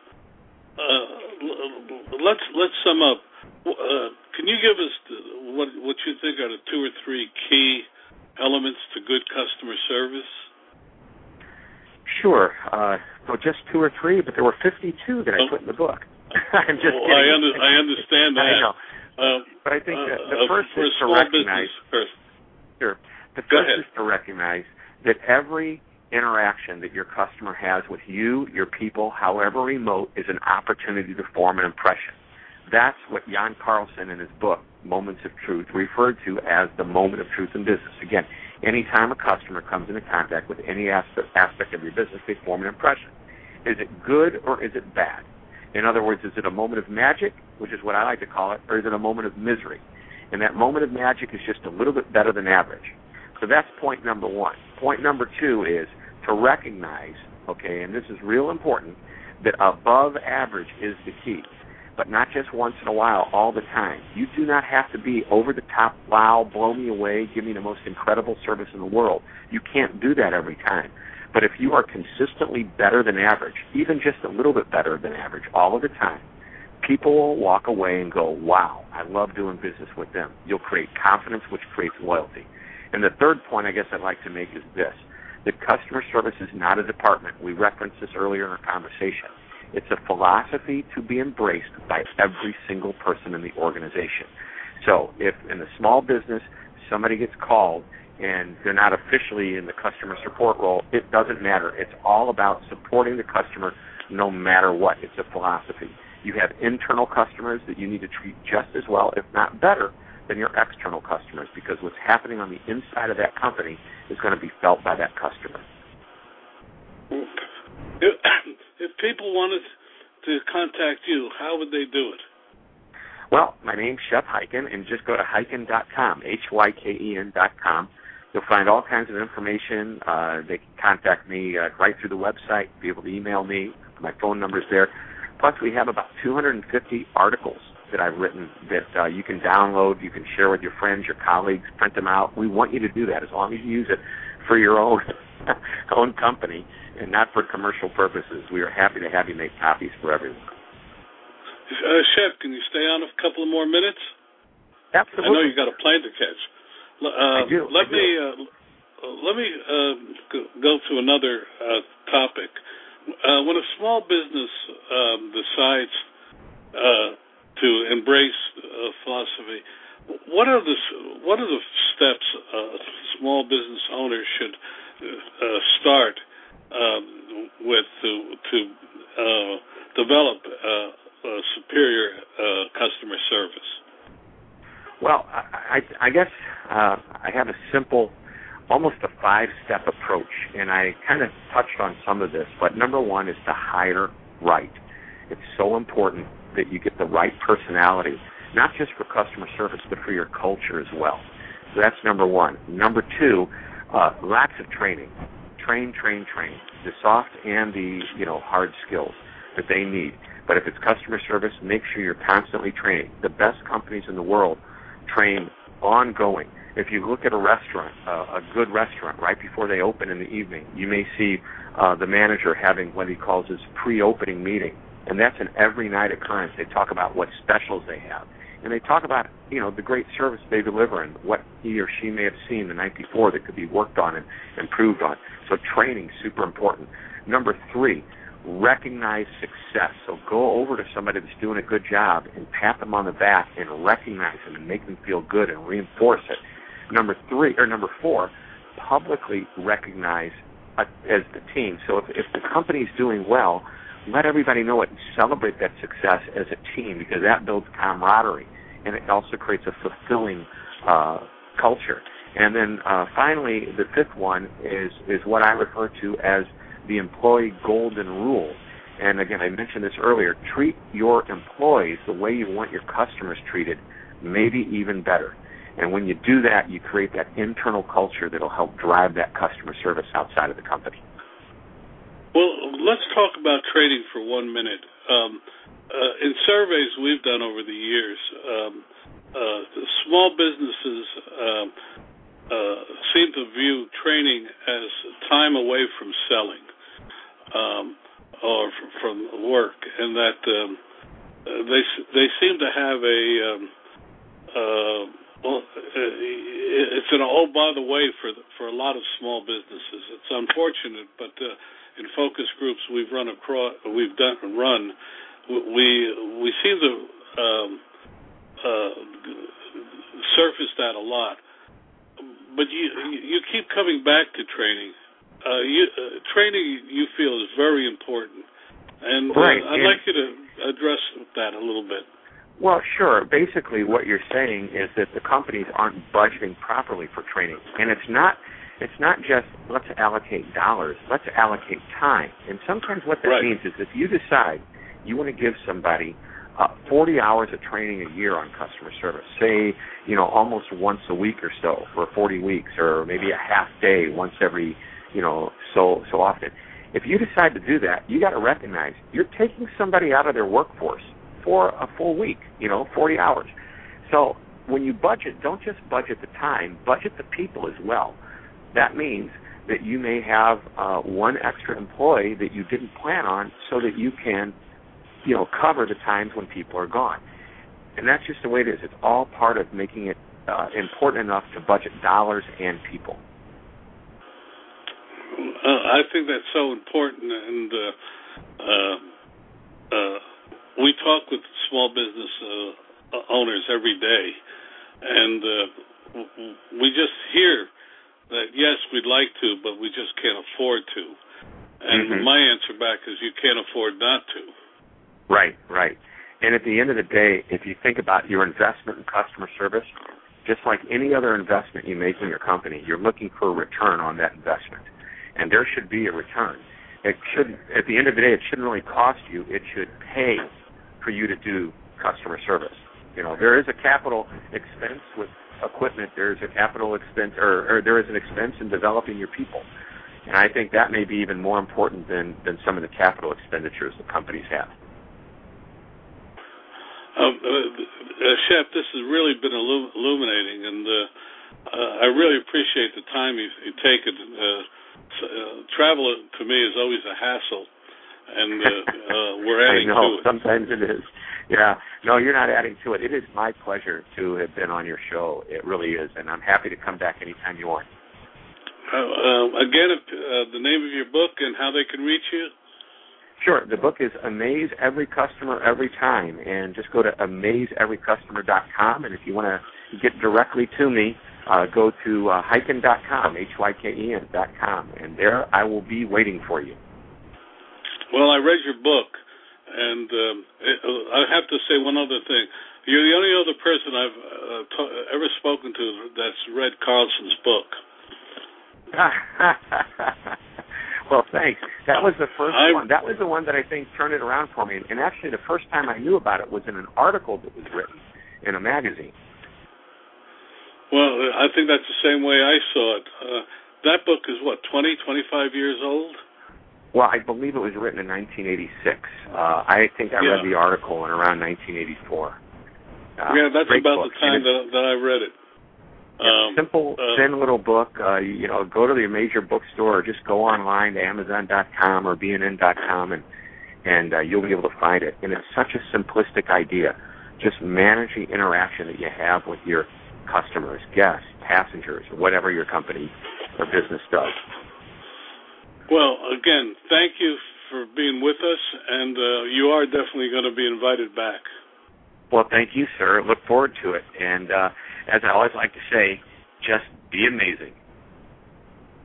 uh, let's let's sum up. Uh, can you give us what what you think are the two or three key elements to good customer service? Sure. Uh, well, just two or three, but there were 52 that I oh. put in the book. I'm just well, kidding. I, under, I understand that. I know. Uh, but I think uh, the uh, first is to recognize. First. Sure. The first is to recognize that every interaction that your customer has with you, your people, however remote, is an opportunity to form an impression. That's what Jan Carlzon in his book, Moments of Truth, referred to as the moment of truth in business. Again, anytime a customer comes into contact with any aspect, aspect of your business, they form an impression. Is it good or is it bad? In other words, is it a moment of magic, which is what I like to call it, or is it a moment of misery? And that moment of magic is just a little bit better than average. So that's point number one. Point number two is to recognize, okay, and this is real important, that above average is the key. But not just once in a while, all the time. You do not have to be over the top, wow, blow me away, give me the most incredible service in the world. You can't do that every time. But if you are consistently better than average, even just a little bit better than average all of the time, people will walk away and go, wow, I love doing business with them. You'll create confidence, which creates loyalty. And the third point I guess I'd like to make is this that customer service is not a department. We referenced this earlier in our conversation. It's a philosophy to be embraced by every single person in the organization. So if in a small business somebody gets called and they're not officially in the customer support role, it doesn't matter. It's all about supporting the customer no matter what. It's a philosophy. You have internal customers that you need to treat just as well, if not better, than your external customers because what's happening on the inside of that company is going to be felt by that customer. If, if people wanted to contact you, how would they do it? Well, my name's Shep Hyken, and just go to hyken.com, H-Y-K-E-N.com. You'll find all kinds of information. Uh, they can contact me uh, right through the website, be able to email me. My phone number's there. Plus, we have about 250 articles that I've written that uh, you can download, you can share with your friends, your colleagues, print them out. We want you to do that as long as you use it for your own own company and not for commercial purposes. We are happy to have you make copies for everyone. Uh, Shep, can you stay on a couple of more minutes? Absolutely. I know you got a plane to catch. Uh, Let me uh, let me uh, go to another uh, topic. Uh, when a small business um, decides uh, to embrace a philosophy, what are the what are the steps a small business owner should start um, with to to develop superior customer service? Well, I, I, I guess uh, I have a simple, almost a five-step approach, and I kind of touched on some of this. But number one is to hire right. It's so important that you get the right personality, not just for customer service, but for your culture as well. So that's number one. Number two, Uh, lots of training. Train, train, train. The soft and the you know hard skills that they need. But if it's customer service, make sure you're constantly training. The best companies in the world train ongoing. If you look at a restaurant, uh, a good restaurant, right before they open in the evening, you may see uh, the manager having what he calls his pre-opening meeting, and that's an every night occurrence. They talk about what specials they have, and they talk about you know the great service they deliver and what he or she may have seen the night before that could be worked on and improved on. So training super important. Number three, recognize success. So go over to somebody that's doing a good job and pat them on the back and recognize them and make them feel good and reinforce it. Number three or number four, publicly recognize uh, as the team. So if, if the company's doing well, let everybody know it and celebrate that success as a team because that builds camaraderie and it also creates a fulfilling uh, culture. And then uh, finally, the fifth one is is what I refer to as the employee golden rule. And again, I mentioned this earlier. Treat your employees the way you want your customers treated, maybe even better. And when you do that, you create that internal culture that'll help drive that customer service outside of the company. Well, let's talk about trading for one minute. Um, uh, in surveys we've done over the years, um, uh, small businesses um, uh, seem to view training as time away from selling um, or from work, and that um, they they seem to have a um, uh, well, it's an oh by the way for the, for a lot of small businesses. It's unfortunate, but uh, in focus groups we've run across, we've done run, we we seem to um, uh, surface that a lot. But you you keep coming back to training. Uh, you, uh, training you feel is very important, and uh, right. I'd and like you to address that a little bit. Well, sure. Basically, what you're saying is that the companies aren't budgeting properly for training, and it's not. It's not just let's allocate dollars. Let's allocate time. And sometimes what that right. means is if you decide you want to give somebody uh, 40 hours of training a year on customer service, say you know almost once a week or so for 40 weeks, or maybe a half day once every you know so so often. If you decide to do that, you got to recognize you're taking somebody out of their workforce for a full week, you know, 40 hours. So when you budget, don't just budget the time, budget the people as well. That means that you may have uh, one extra employee that you didn't plan on so that you can, you know, cover the times when people are gone. And that's just the way it is. It's all part of making it uh, important enough to budget dollars and people. Uh, I think that's so important, and uh, uh, uh we talk with small business uh, owners every day, and uh, we just hear that yes, we'd like to, but we just can't afford to. And mm-hmm. my answer back is you can't afford not to. Right, right. And at the end of the day, if you think about your investment in customer service, just like any other investment you make in your company, you're looking for a return on that investment. And there should be a return. It should at the end of the day it shouldn't really cost you, it should pay for you to do customer service. You know, there is a capital expense with equipment. There is a capital expense, or, or there is an expense in developing your people. And I think that may be even more important than, than some of the capital expenditures that companies have. Um, uh, uh, Shep, this has really been illum- illuminating, and uh, uh, I really appreciate the time you've, you've taken. Uh, uh, travel to me is always a hassle, and uh, uh, we're adding I know, to it. Sometimes it is. Yeah. No, you're not adding to it. It is my pleasure to have been on your show. It really is, and I'm happy to come back anytime you want. Uh, uh, again, uh, the name of your book and how they can reach you. Sure. The book is Amaze Every Customer Every Time, and just go to amazeeverycustomer.com. And if you want to get directly to me, uh, go to uh, hyken.com, H-Y-K-E-N.com, and there I will be waiting for you. Well, I read your book, and um, it, uh, I have to say one other thing. You're the only other person I've uh, t- ever spoken to that's read Carlzon's book. well, thanks. That was the 1st I'm, one. That was the one that I think turned it around for me. And actually, the first time I knew about it was in an article that was written in a magazine. Well, I think that's the same way I saw it. Uh, that book is what 20, 25 years old. Well, I believe it was written in 1986. Uh, I think I Yeah. read the article in around 1984. Uh, yeah, that's about book. the time that, that I read it. Um, simple, uh, thin little book. Uh, you, you know, go to the major bookstore or just go online to Amazon.com or BNN.com and and uh, you'll be able to find it. And it's such a simplistic idea. Just manage the interaction that you have with your customers, guests, passengers, whatever your company or business does. Well, again, thank you for being with us, and uh, you are definitely going to be invited back. Well, thank you, sir. Look forward to it. And uh, as I always like to say, just be amazing.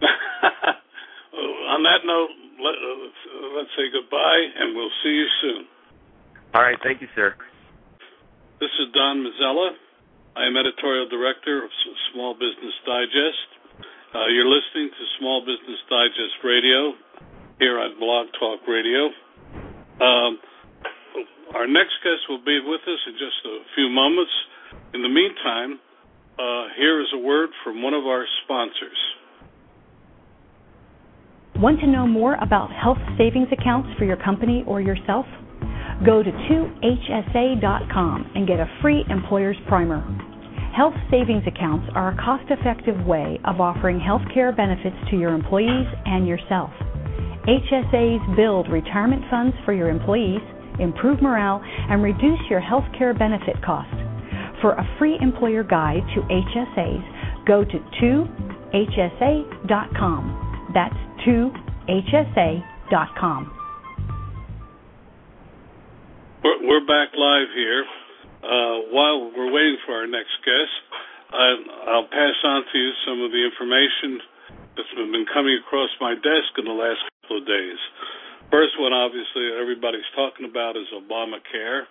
On that note, let, uh, let's, uh, let's say goodbye, and we'll see you soon. All right, thank you, sir. This is Don Mazzella. I am editorial director of Small Business Digest. Uh, you're listening to Small Business Digest Radio here on Blog Talk Radio. Um, our next guest will be with us in just a few moments. In the meantime, uh, here is a word from one of our sponsors. Want to know more about health savings accounts for your company or yourself? Go to 2hsa.com and get a free employer's primer. Health savings accounts are a cost effective way of offering health care benefits to your employees and yourself. HSAs build retirement funds for your employees, improve morale, and reduce your health care benefit cost. For a free employer guide to HSAs, go to 2hsa.com. That's 2hsa.com. We're, we're back live here. Uh, while we're waiting for our next guest, I, I'll pass on to you some of the information that's been coming across my desk in the last couple of days. First one, obviously, everybody's talking about is Obamacare.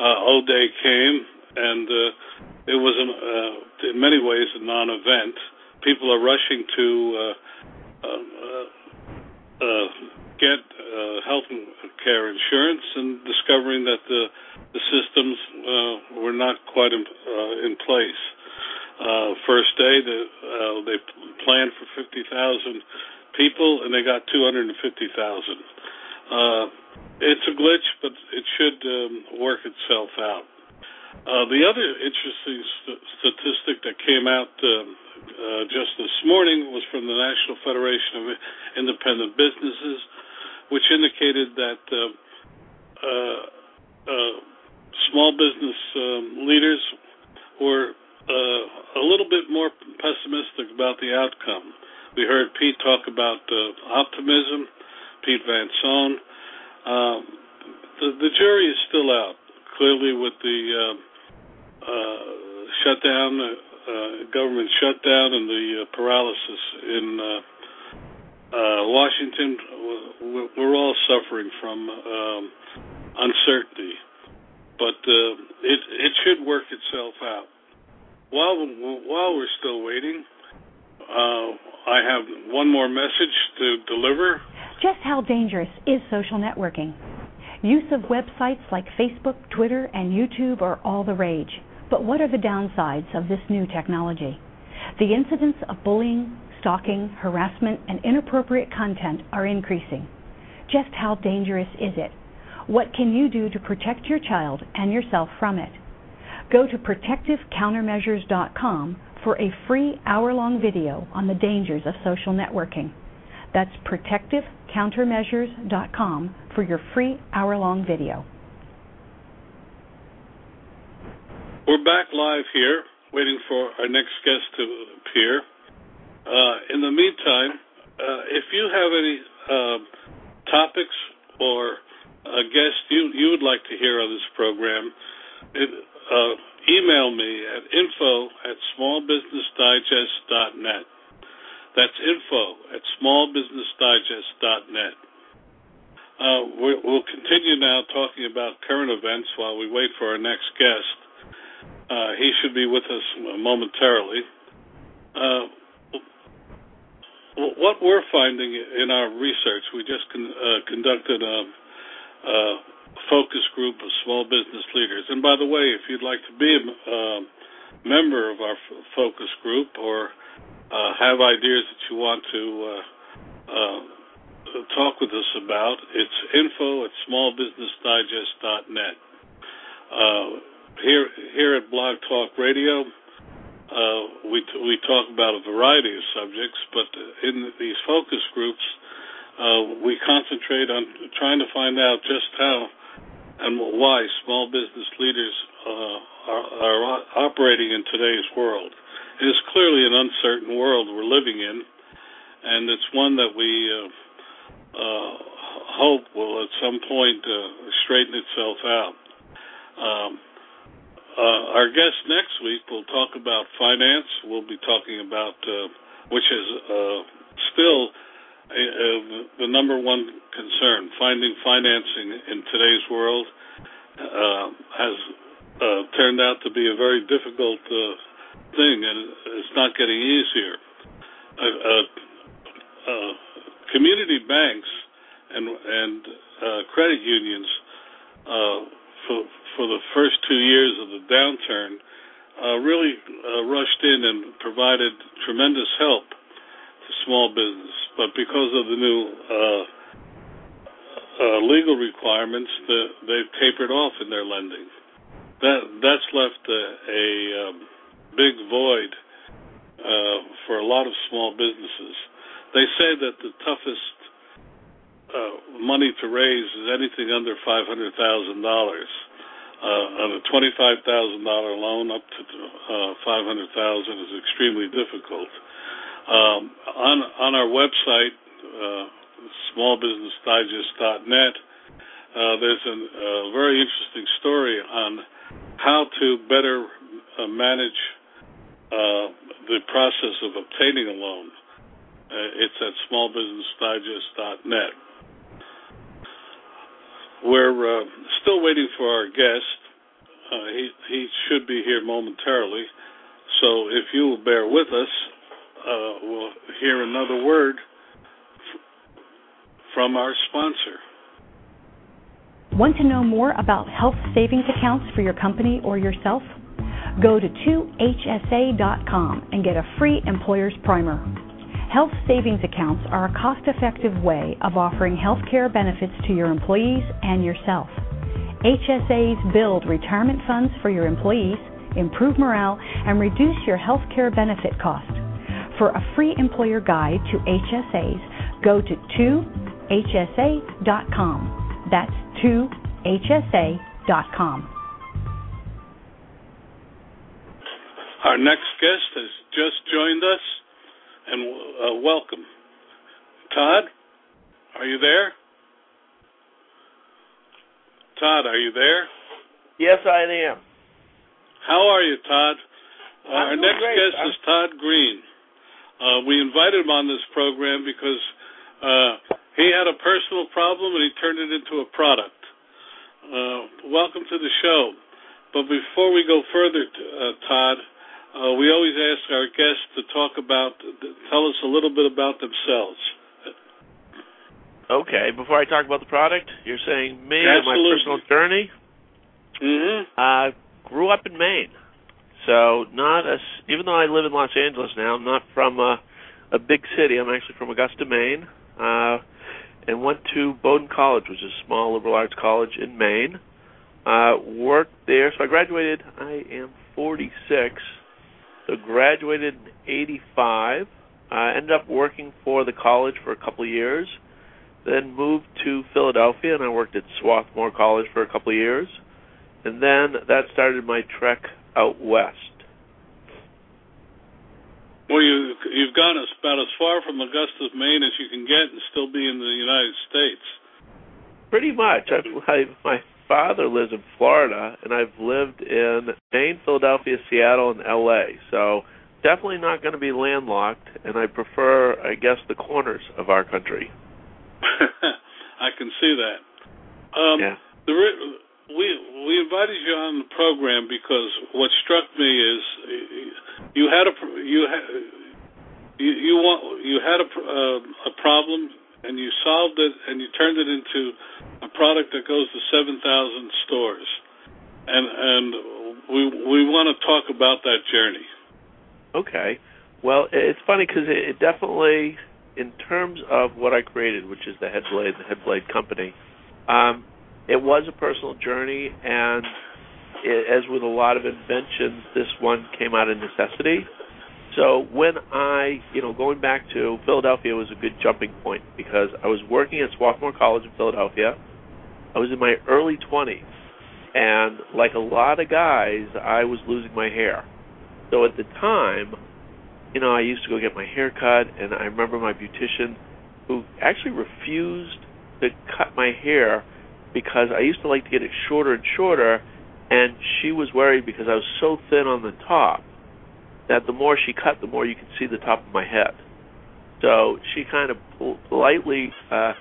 Uh, Day came, and uh, it was, an, uh, in many ways, a non-event. People are rushing to uh, uh, uh, get uh, health care insurance and discovering that the the systems uh, were not quite in, uh, in place. Uh, first day, the, uh, they planned for 50,000 people, and they got 250,000. Uh, it's a glitch, but it should um, work itself out. Uh, the other interesting st- statistic that came out um, uh, just this morning was from the National Federation of Independent Businesses, which indicated that uh, uh, small business um, leaders were a little bit more pessimistic about the outcome. We heard Pete talk about optimism, Pete Van Son. Um, the, the jury is still out, clearly, with the uh, uh, shutdown, uh, government shutdown, and the uh, paralysis in uh, uh, Washington. We're all suffering from um, uncertainty but uh, it it should work itself out. While while we're still waiting, uh, I have one more message to deliver. Just how dangerous is social networking? Use of websites like Facebook, Twitter, and YouTube are all the rage. But what are the downsides of this new technology? The incidents of bullying, stalking, harassment, and inappropriate content are increasing. Just how dangerous is it? What can you do to protect your child and yourself from it? Go to protectivecountermeasures.com for a free hour long video on the dangers of social networking. That's protectivecountermeasures.com for your free hour long video. We're back live here, waiting for our next guest to appear. Uh, in the meantime, uh, if you have any uh, topics or a guest you you would like to hear on this program, it, uh, email me at info at smallbusinessdigest.net. That's info at smallbusinessdigest.net. Uh, we, we'll continue now talking about current events while we wait for our next guest. Uh, he should be with us momentarily. Uh, what we're finding in our research, we just con- uh, conducted a, a, focus group of small business leaders. And by the way, if you'd like to be a member of our f- focus group or uh, have ideas that you want to uh, uh, talk with us about, it's info at smallbusinessdigest.net. Here, here at Blog Talk Radio, uh, we we talk about a variety of subjects, but in these focus groups, uh, we concentrate on trying to find out just how and why small business leaders uh, are, are operating in today's world. It is clearly an uncertain world we're living in, and it's one that we uh, uh, hope will at some point uh, straighten itself out. Um, uh, our guest next week will talk about finance. We'll be talking about, uh, which is uh, still a, a, the number one concern. Finding financing in today's world uh, has uh, turned out to be a very difficult uh, thing, and it's not getting easier. community banks and and credit unions for for the first two years of the downturn, uh, really uh, rushed in and provided tremendous help to small business. But because of the new uh, uh, legal requirements, the, they've tapered off in their lending. That that's left a, a um, big void uh, for a lot of small businesses. They say that the toughest uh, money to raise is anything under five hundred thousand dollars uh, on a twenty-five thousand dollar loan up to uh, five hundred thousand is extremely difficult. Um, on on our website, uh, smallbusinessdigest.net, uh, there's a, a very interesting story on how to better uh, manage uh, the process of obtaining a loan. Uh, it's at smallbusinessdigest.net. We're uh, still waiting for our guest. Uh, he he should be here momentarily. So if you will bear with us, uh, we'll hear another word f- from our sponsor. Want to know more about health savings accounts for your company or yourself? Go to 2hsa.com and get a free employer's primer. Health savings accounts are a cost effective way of offering health care benefits to your employees and yourself. HSAs build retirement funds for your employees, improve morale, and reduce your health care benefit cost. For a free employer guide to HSAs, go to 2hsa.com. That's 2hsa.com. Our next guest has just joined us and uh, welcome. Todd, are you there? Todd, are you there? Yes, I am. How are you, Todd? I'm Our next great. guest I'm- is Todd Greene. Uh, we invited him on this program because uh, he had a personal problem and he turned it into a product. Uh, welcome to the show. But before we go further, uh, Todd, uh, we always ask our guests to talk about, tell us a little bit about themselves. Okay, before I talk about the product, you're saying me and my personal journey. Mm-hmm. I grew up in Maine, so not a. Even though I live in Los Angeles now, I'm not from a, a big city. I'm actually from Augusta, Maine, uh, and went to Bowdoin College, which is a small liberal arts college in Maine. Uh, worked there, so I graduated. I am 46. So graduated in 85. I ended up working for the college for a couple of years. Then moved to Philadelphia, and I worked at Swarthmore College for a couple of years. And then that started my trek out west. Well, you you've gone as, about as far from Augusta, Maine, as you can get, and still be in the United States. Pretty much. I've, I, my father lives in Florida, and I've lived in Maine, Philadelphia, Seattle, and L.A. So definitely not going to be landlocked, and I prefer, I guess, the corners of our country. I can see that. Um, yeah. the we we invited you on the program because what struck me is you had a you had you you want you had a uh, a problem and you solved it and you turned it into a product that goes to seven thousand stores, and and we we want to talk about that journey. Okay. Well, it's funny because it, it definitely, in terms of what I created, which is the Headblade, the Headblade company, um, it was a personal journey, and it, as with a lot of inventions, this one came out of necessity. So when I, you know, going back to Philadelphia was a good jumping point because I was working at Swarthmore College in Philadelphia. I was in my early 20s, and like a lot of guys, I was losing my hair. So at the time, you know, I used to go get my hair cut, and I remember my beautician who actually refused to cut my hair because I used to like to get it shorter and shorter, and she was worried because I was so thin on the top that the more she cut, the more you could see the top of my head. So she kind of politely uh,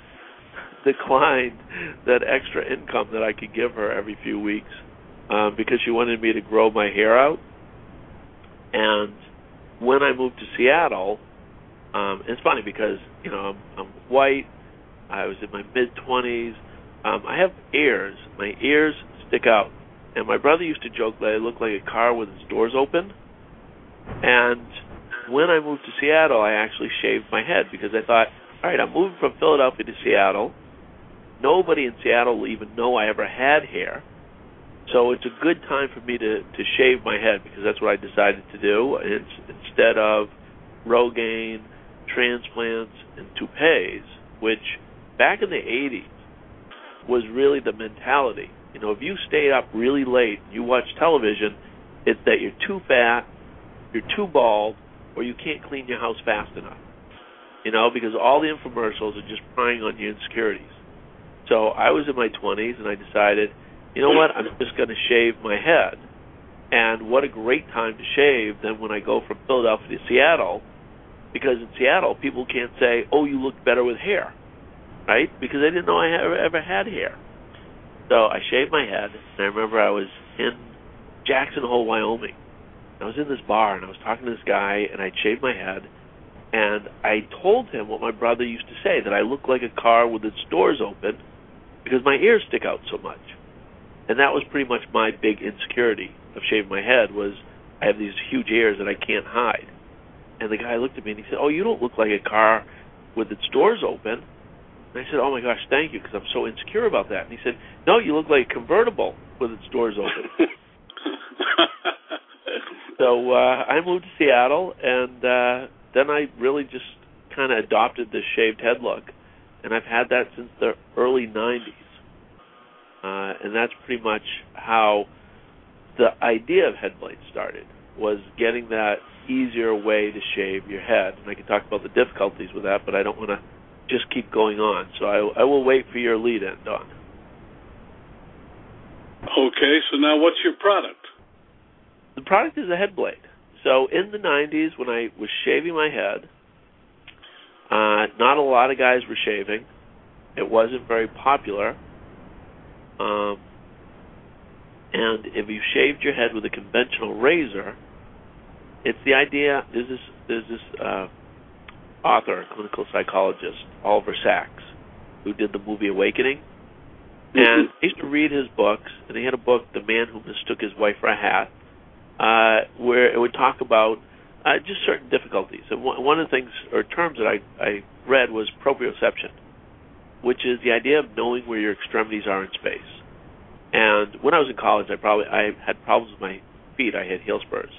declined that extra income that I could give her every few weeks um, because she wanted me to grow my hair out. And when I moved to Seattle, um, it's funny because you know I'm, I'm white. I was in my mid twenties. Um, I have ears. My ears stick out, and my brother used to joke that I look like a car with its doors open. And when I moved to Seattle, I actually shaved my head because I thought, all right, I'm moving from Philadelphia to Seattle. Nobody in Seattle will even know I ever had hair. So it's a good time for me to to shave my head because that's what I decided to do. It's, instead of Rogaine, transplants, and toupees, which back in the 80s was really the mentality. You know, if you stayed up really late, you watch television, it's that you're too fat, you're too bald, or you can't clean your house fast enough. You know, because all the infomercials are just prying on your insecurities. So I was in my 20s and I decided you know what? I'm just going to shave my head. And what a great time to shave than when I go from Philadelphia to Seattle, because in Seattle people can't say, "Oh, you look better with hair," right? Because they didn't know I ever, ever had hair. So I shaved my head, and I remember I was in Jackson Hole, Wyoming. I was in this bar, and I was talking to this guy, and I'd shaved my head, and I told him what my brother used to say that I look like a car with its doors open because my ears stick out so much and that was pretty much my big insecurity of shaving my head was I have these huge ears that I can't hide. And the guy looked at me and he said, "Oh, you don't look like a car with its doors open." And I said, "Oh my gosh, thank you, because I'm so insecure about that." And he said, "No, you look like a convertible with its doors open." so uh, I moved to Seattle, and uh, then I really just kind of adopted this shaved head look, and I've had that since the early '90s uh, and that's pretty much how the idea of Headblade started. Was getting that easier way to shave your head, and I can talk about the difficulties with that, but I don't want to just keep going on. So I, I will wait for your lead in, Don. Okay, so now what's your product? The product is a head blade. So in the 90s, when I was shaving my head, uh, not a lot of guys were shaving. It wasn't very popular. Um, and if you shaved your head with a conventional razor, it's the idea. There's this there's this uh, author, clinical psychologist, Oliver Sacks, who did the movie Awakening. Mm-hmm. And I used to read his books, and he had a book, The Man Who Mistook His Wife for a Hat, uh, where it would talk about uh, just certain difficulties. And one of the things or terms that I, I read was proprioception which is the idea of knowing where your extremities are in space. And when I was in college, I probably I had problems with my feet. I had heel spurs,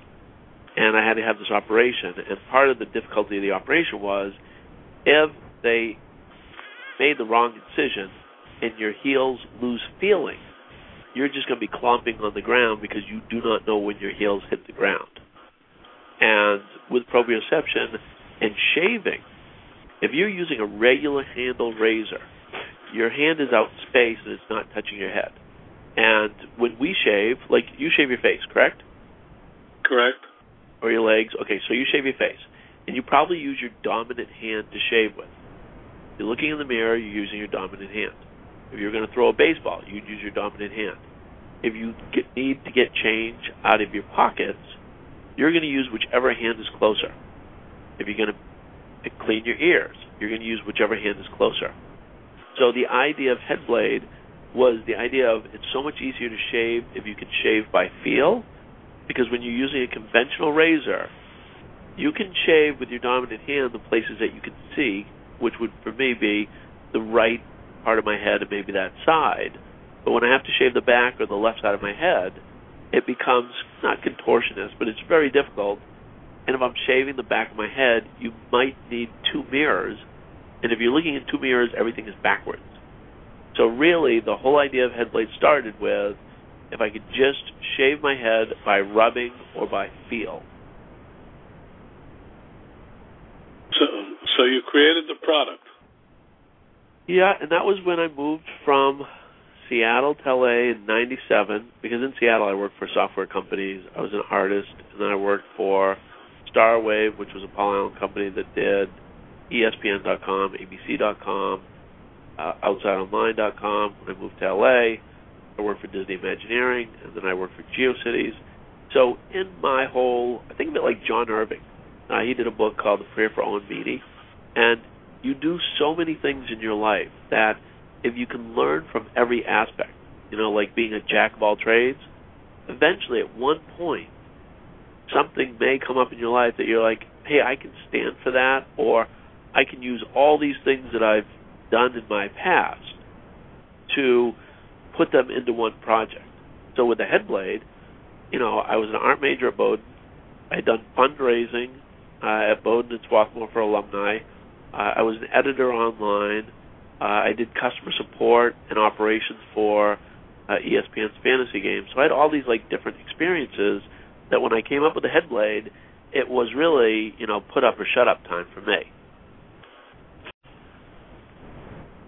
and I had to have this operation. And part of the difficulty of the operation was if they made the wrong incision and your heels lose feeling, you're just going to be clomping on the ground because you do not know when your heels hit the ground. And with proprioception and shaving, if you're using a regular handle razor your hand is out in space and it's not touching your head. And when we shave, like you shave your face, correct? Correct. Or your legs. Okay, so you shave your face. And you probably use your dominant hand to shave with. You're looking in the mirror, you're using your dominant hand. If you're going to throw a baseball, you'd use your dominant hand. If you get, need to get change out of your pockets, you're going to use whichever hand is closer. If you're going to clean your ears, you're going to use whichever hand is closer. So the idea of Headblade was the idea of it's so much easier to shave if you can shave by feel, because when you're using a conventional razor, you can shave with your dominant hand the places that you can see, which would for me be the right part of my head and maybe that side. But when I have to shave the back or the left side of my head, it becomes not contortionist, but it's very difficult. And if I'm shaving the back of my head, you might need two mirrors. And if you're looking in two mirrors, everything is backwards. So really, the whole idea of Headblade started with if I could just shave my head by rubbing or by feel. So, so you created the product. Yeah, and that was when I moved from Seattle to LA in '97. Because in Seattle, I worked for software companies. I was an artist, and then I worked for Starwave, which was a Paul company that did ESPN.com, ABC.com, uh, OutsideOnline.com. When I moved to LA, I worked for Disney Imagineering, and then I worked for GeoCities. So in my whole, I think of it like John Irving. Uh, he did a book called The Prayer for Owen Beatty, and you do so many things in your life that if you can learn from every aspect, you know, like being a jack of all trades, eventually at one point something may come up in your life that you're like, hey, I can stand for that, or I can use all these things that I've done in my past to put them into one project. So with the Headblade, you know, I was an art major at Bowdoin. I had done fundraising uh, at Bowdoin and Swarthmore for alumni. Uh, I was an editor online. Uh, I did customer support and operations for uh, ESPN's fantasy games. So I had all these like different experiences that when I came up with the Headblade, it was really you know put up or shut up time for me.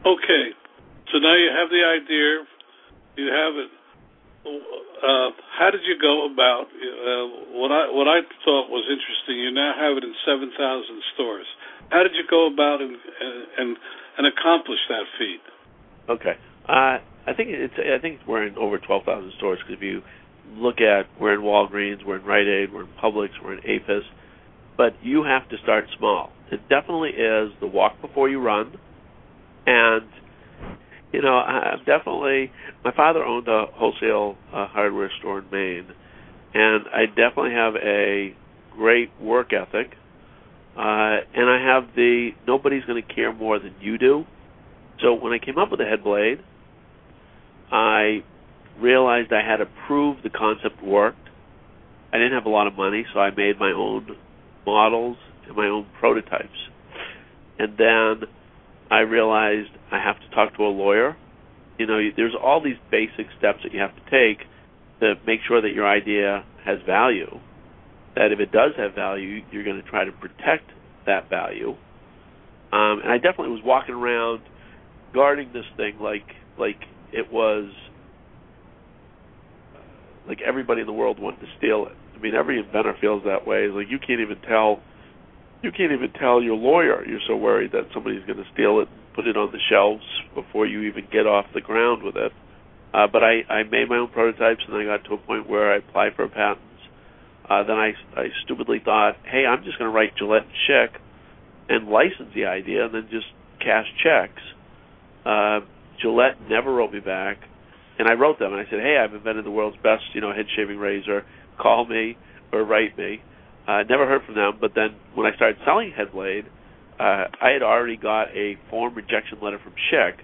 Okay, so now you have the idea, you have it. Uh, how did you go about? Uh, what I what I thought was interesting. You now have it in seven thousand stores. How did you go about and and and accomplish that feat? Okay, uh, I think it's I think we're in over twelve thousand stores because if you look at we're in Walgreens, we're in Rite Aid, we're in Publix, we're in Apis, but you have to start small. It definitely is the walk before you run, and you know I'm definitely my father owned a wholesale uh, hardware store in Maine, and I definitely have a great work ethic uh, and I have the nobody's going to care more than you do. So when I came up with the head blade, I realized I had to prove the concept worked. I didn't have a lot of money, so I made my own models and my own prototypes. And then I realized I have to talk to a lawyer. You know, there's all these basic steps that you have to take to make sure that your idea has value that if it does have value, you're going to try to protect that value. Um, and I definitely was walking around guarding this thing like like it was like everybody in the world wanted to steal it. I mean, every inventor feels that way. It's like you can't even tell you can't even tell your lawyer. You're so worried that somebody's going to steal it, put it on the shelves before you even get off the ground with it. Uh, but I, I made my own prototypes, and I got to a point where I applied for a patent uh, then I, I stupidly thought, hey, I'm just going to write Gillette and Schick and license the idea and then just cash checks. Uh, Gillette never wrote me back, and I wrote them and I said, hey, I've invented the world's best, you know, head shaving razor. Call me or write me. I uh, never heard from them, but then when I started selling Headblade, uh, I had already got a form rejection letter from Schick,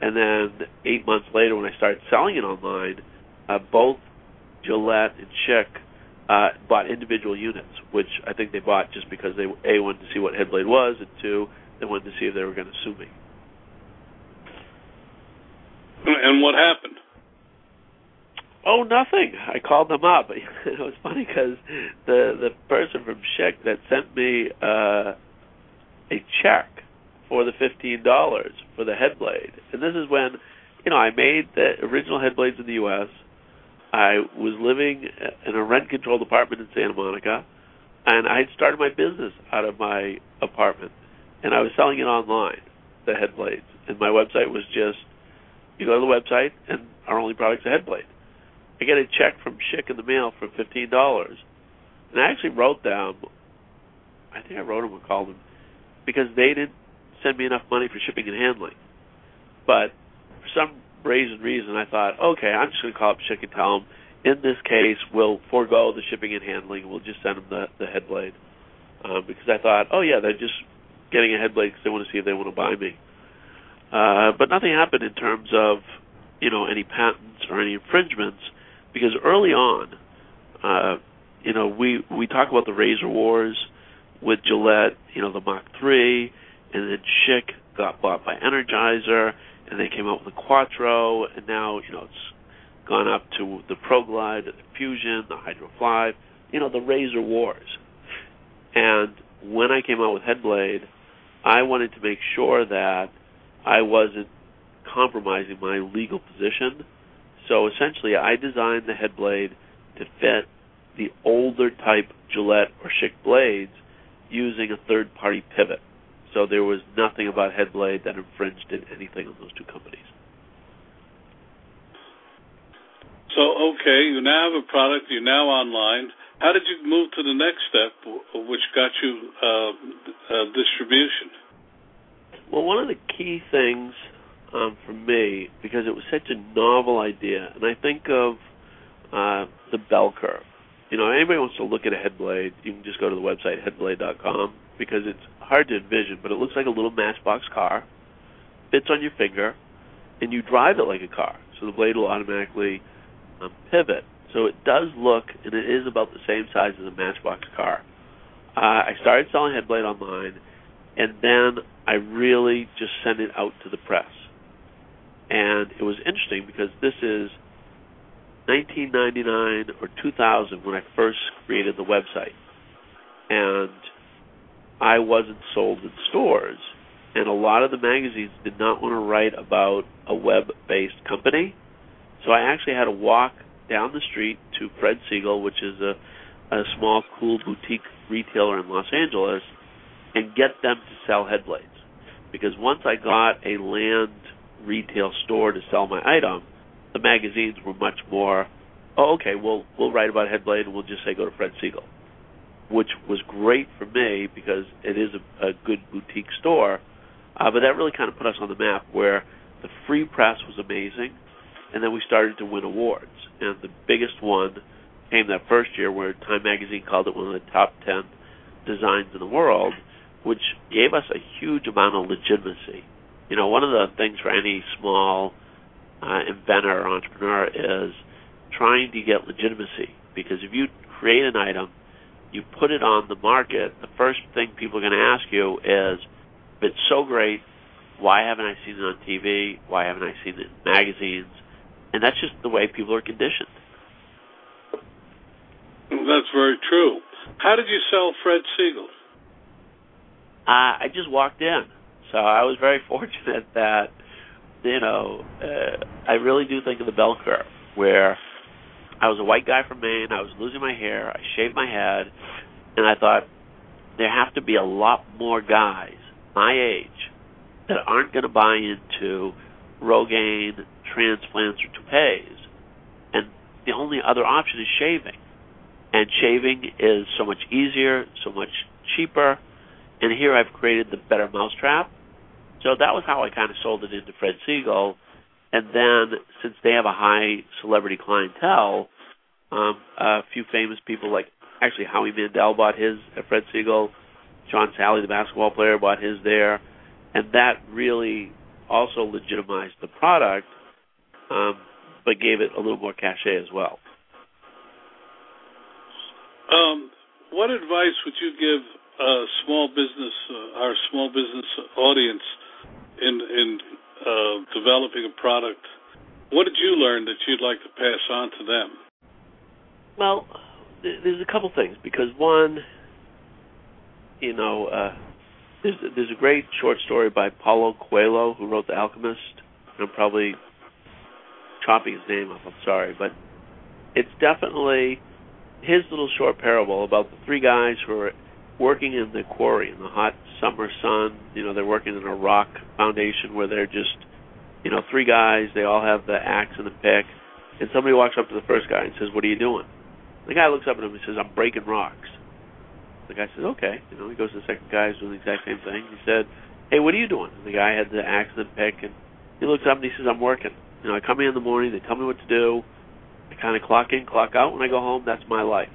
and then eight months later, when I started selling it online, uh, both Gillette and Schick uh, bought individual units, which I think they bought just because they a wanted to see what Headblade was, and two they wanted to see if they were going to sue me. And what happened? Oh, nothing. I called them up. it was funny because the the person from Schick that sent me uh, a check for the fifteen dollars for the Headblade, and this is when you know I made the original Headblades in the U.S. I was living in a rent controlled apartment in Santa Monica, and I had started my business out of my apartment, and I was selling it online, the head blades. And my website was just you go to the website, and our only product's a head blade. I get a check from Schick in the mail for fifteen dollars, and I actually wrote them. I think I wrote them and called them because they didn't send me enough money for shipping and handling. But for some brazen reason, I thought, okay, I'm just going to call up Schick and tell them, in this case, we'll forego the shipping and handling. We'll just send them the, the head blade. uh, because I thought, oh yeah, they're just getting a headblade because they want to see if they want to buy me. Uh, but nothing happened in terms of you know any patents or any infringements because early on, uh, you know, we we talk about the razor wars with Gillette, you know, the Mach 3, and then Schick got bought by Energizer, and they came out with the Quattro, and now you know it's gone up to the ProGlide, the Fusion, the Hydro you know, the razor wars. And when I came out with Headblade, I wanted to make sure that I wasn't compromising my legal position. So essentially, I designed the Headblade to fit the older type Gillette or Schick blades using a third party pivot. So there was nothing about Headblade that infringed in anything on those two companies. So, okay, you now have a product, you're now online. How did you move to the next step, which got you uh, uh, distribution? Well, one of the key things um, for me, because it was such a novel idea, and I think of uh, the bell curve. You know, anybody wants to look at a headblade, you can just go to the website headblade.com because it's hard to envision, but it looks like a little matchbox car, fits on your finger, and you drive it like a car. So the blade will automatically um, pivot. So it does look, and it is about the same size as a matchbox car. Uh, I started selling Headblade online, and then I really just sent it out to the press. And it was interesting because this is 1999 or 2000 when I first created the website. And I wasn't sold in stores. And a lot of the magazines did not want to write about a web based company. So I actually had to walk down the street to Fred Segal, which is a, a small, cool boutique retailer in Los Angeles, and get them to sell headblades. Because once I got a land retail store to sell my item, the magazines were much more, oh, okay, we'll we'll write about Headblade and we'll just say go to Fred Segal, which was great for me because it is a, a good boutique store. Uh, but that really kind of put us on the map where the free press was amazing, and then we started to win awards. And the biggest one came that first year where Time Magazine called it one of the top 10 designs in the world, which gave us a huge amount of legitimacy. You know, one of the things for any small uh, inventor or entrepreneur is trying to get legitimacy. Because if you create an item, you put it on the market, the first thing people are going to ask you is, if it's so great, why haven't I seen it on TV? Why haven't I seen it in magazines? And that's just the way people are conditioned. That's very true. How did you sell Fred Segal? Uh, I just walked in. So I was very fortunate that you know, uh, I really do think of the bell curve where I was a white guy from Maine, I was losing my hair, I shaved my head, and I thought there have to be a lot more guys my age that aren't going to buy into Rogaine, transplants, or toupees. And the only other option is shaving. And shaving is so much easier, so much cheaper. And here I've created the better mousetrap so that was how I kind of sold it into Fred Segal. And then, since they have a high celebrity clientele, um, a few famous people like actually Howie Mandel bought his at Fred Segal. John Salley, the basketball player, bought his there, and that really also legitimized the product, um, but gave it a little more cachet as well. Um, what advice would you give a small business, uh, our small business audience, in in uh, developing a product, what did you learn that you'd like to pass on to them? Well, there's a couple things because one, you know, uh, there's there's a great short story by Paulo Coelho who wrote The Alchemist. I'm probably chopping his name off. I'm sorry, but it's definitely his little short parable about the three guys who are working in the quarry in the hot summer sun. You know, they're working in a rock foundation where they're just, you know, three guys. They all have the axe and the pick. And somebody walks up to the first guy and says, "What are you doing?" The guy looks up at him and says, "I'm breaking rocks." The guy says, "Okay." You know, he goes to the second guy who's doing the exact same thing. He said, "Hey, what are you doing?" And the guy had the axe and the pick, and he looks up and he says, "I'm working. You know, I come in in the morning. They tell me what to do. I kind of clock in, clock out. When I go home, that's my life."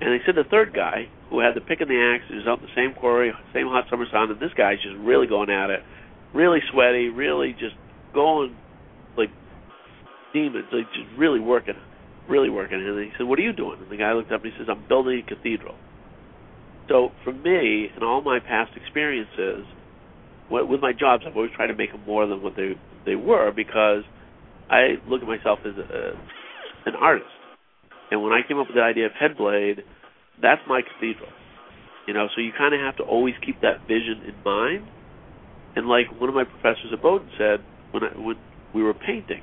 And they said the third guy, who had the pick and the axe, who's out in the same quarry, same hot summer sun, and this guy's just really going at it, really sweaty, really just going like demons, like just really working, really working. And he said, "What are you doing?" And the guy looked up and he says, "I'm building a cathedral." So for me, in all my past experiences, with my jobs, I've always tried to make them more than what they they were because I look at myself as a, an artist. And when I came up with the idea of Headblade, that's my cathedral. You know, so you kind of have to always keep that vision in mind. And like one of my professors at Bowdoin said when I, when we were painting,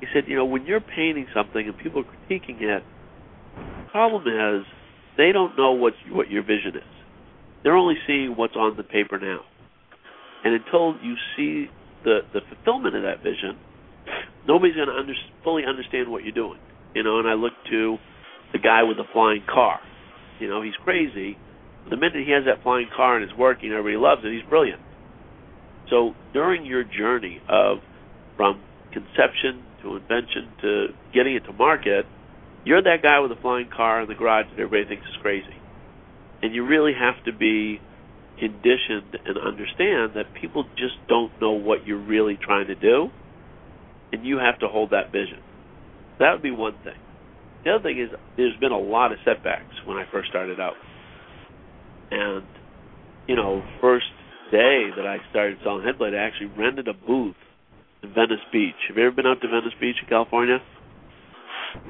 he said, you know, when you're painting something and people are critiquing it, the problem is they don't know what what your vision is. They're only seeing what's on the paper now. And until you see the the fulfillment of that vision, nobody's going to under, fully understand what you're doing. You know, and I look to the guy with the flying car. You know, he's crazy. The minute he has that flying car and it's working, everybody loves it. He's brilliant. So during your journey of from conception to invention to getting it to market, you're that guy with the flying car in the garage that everybody thinks is crazy. And you really have to be conditioned and understand that people just don't know what you're really trying to do, and you have to hold that vision. That would be one thing. The other thing is there's been a lot of setbacks when I first started out. And, you know, first day that I started selling Headblade, I actually rented a booth in Venice Beach. Have you ever been out to Venice Beach in California?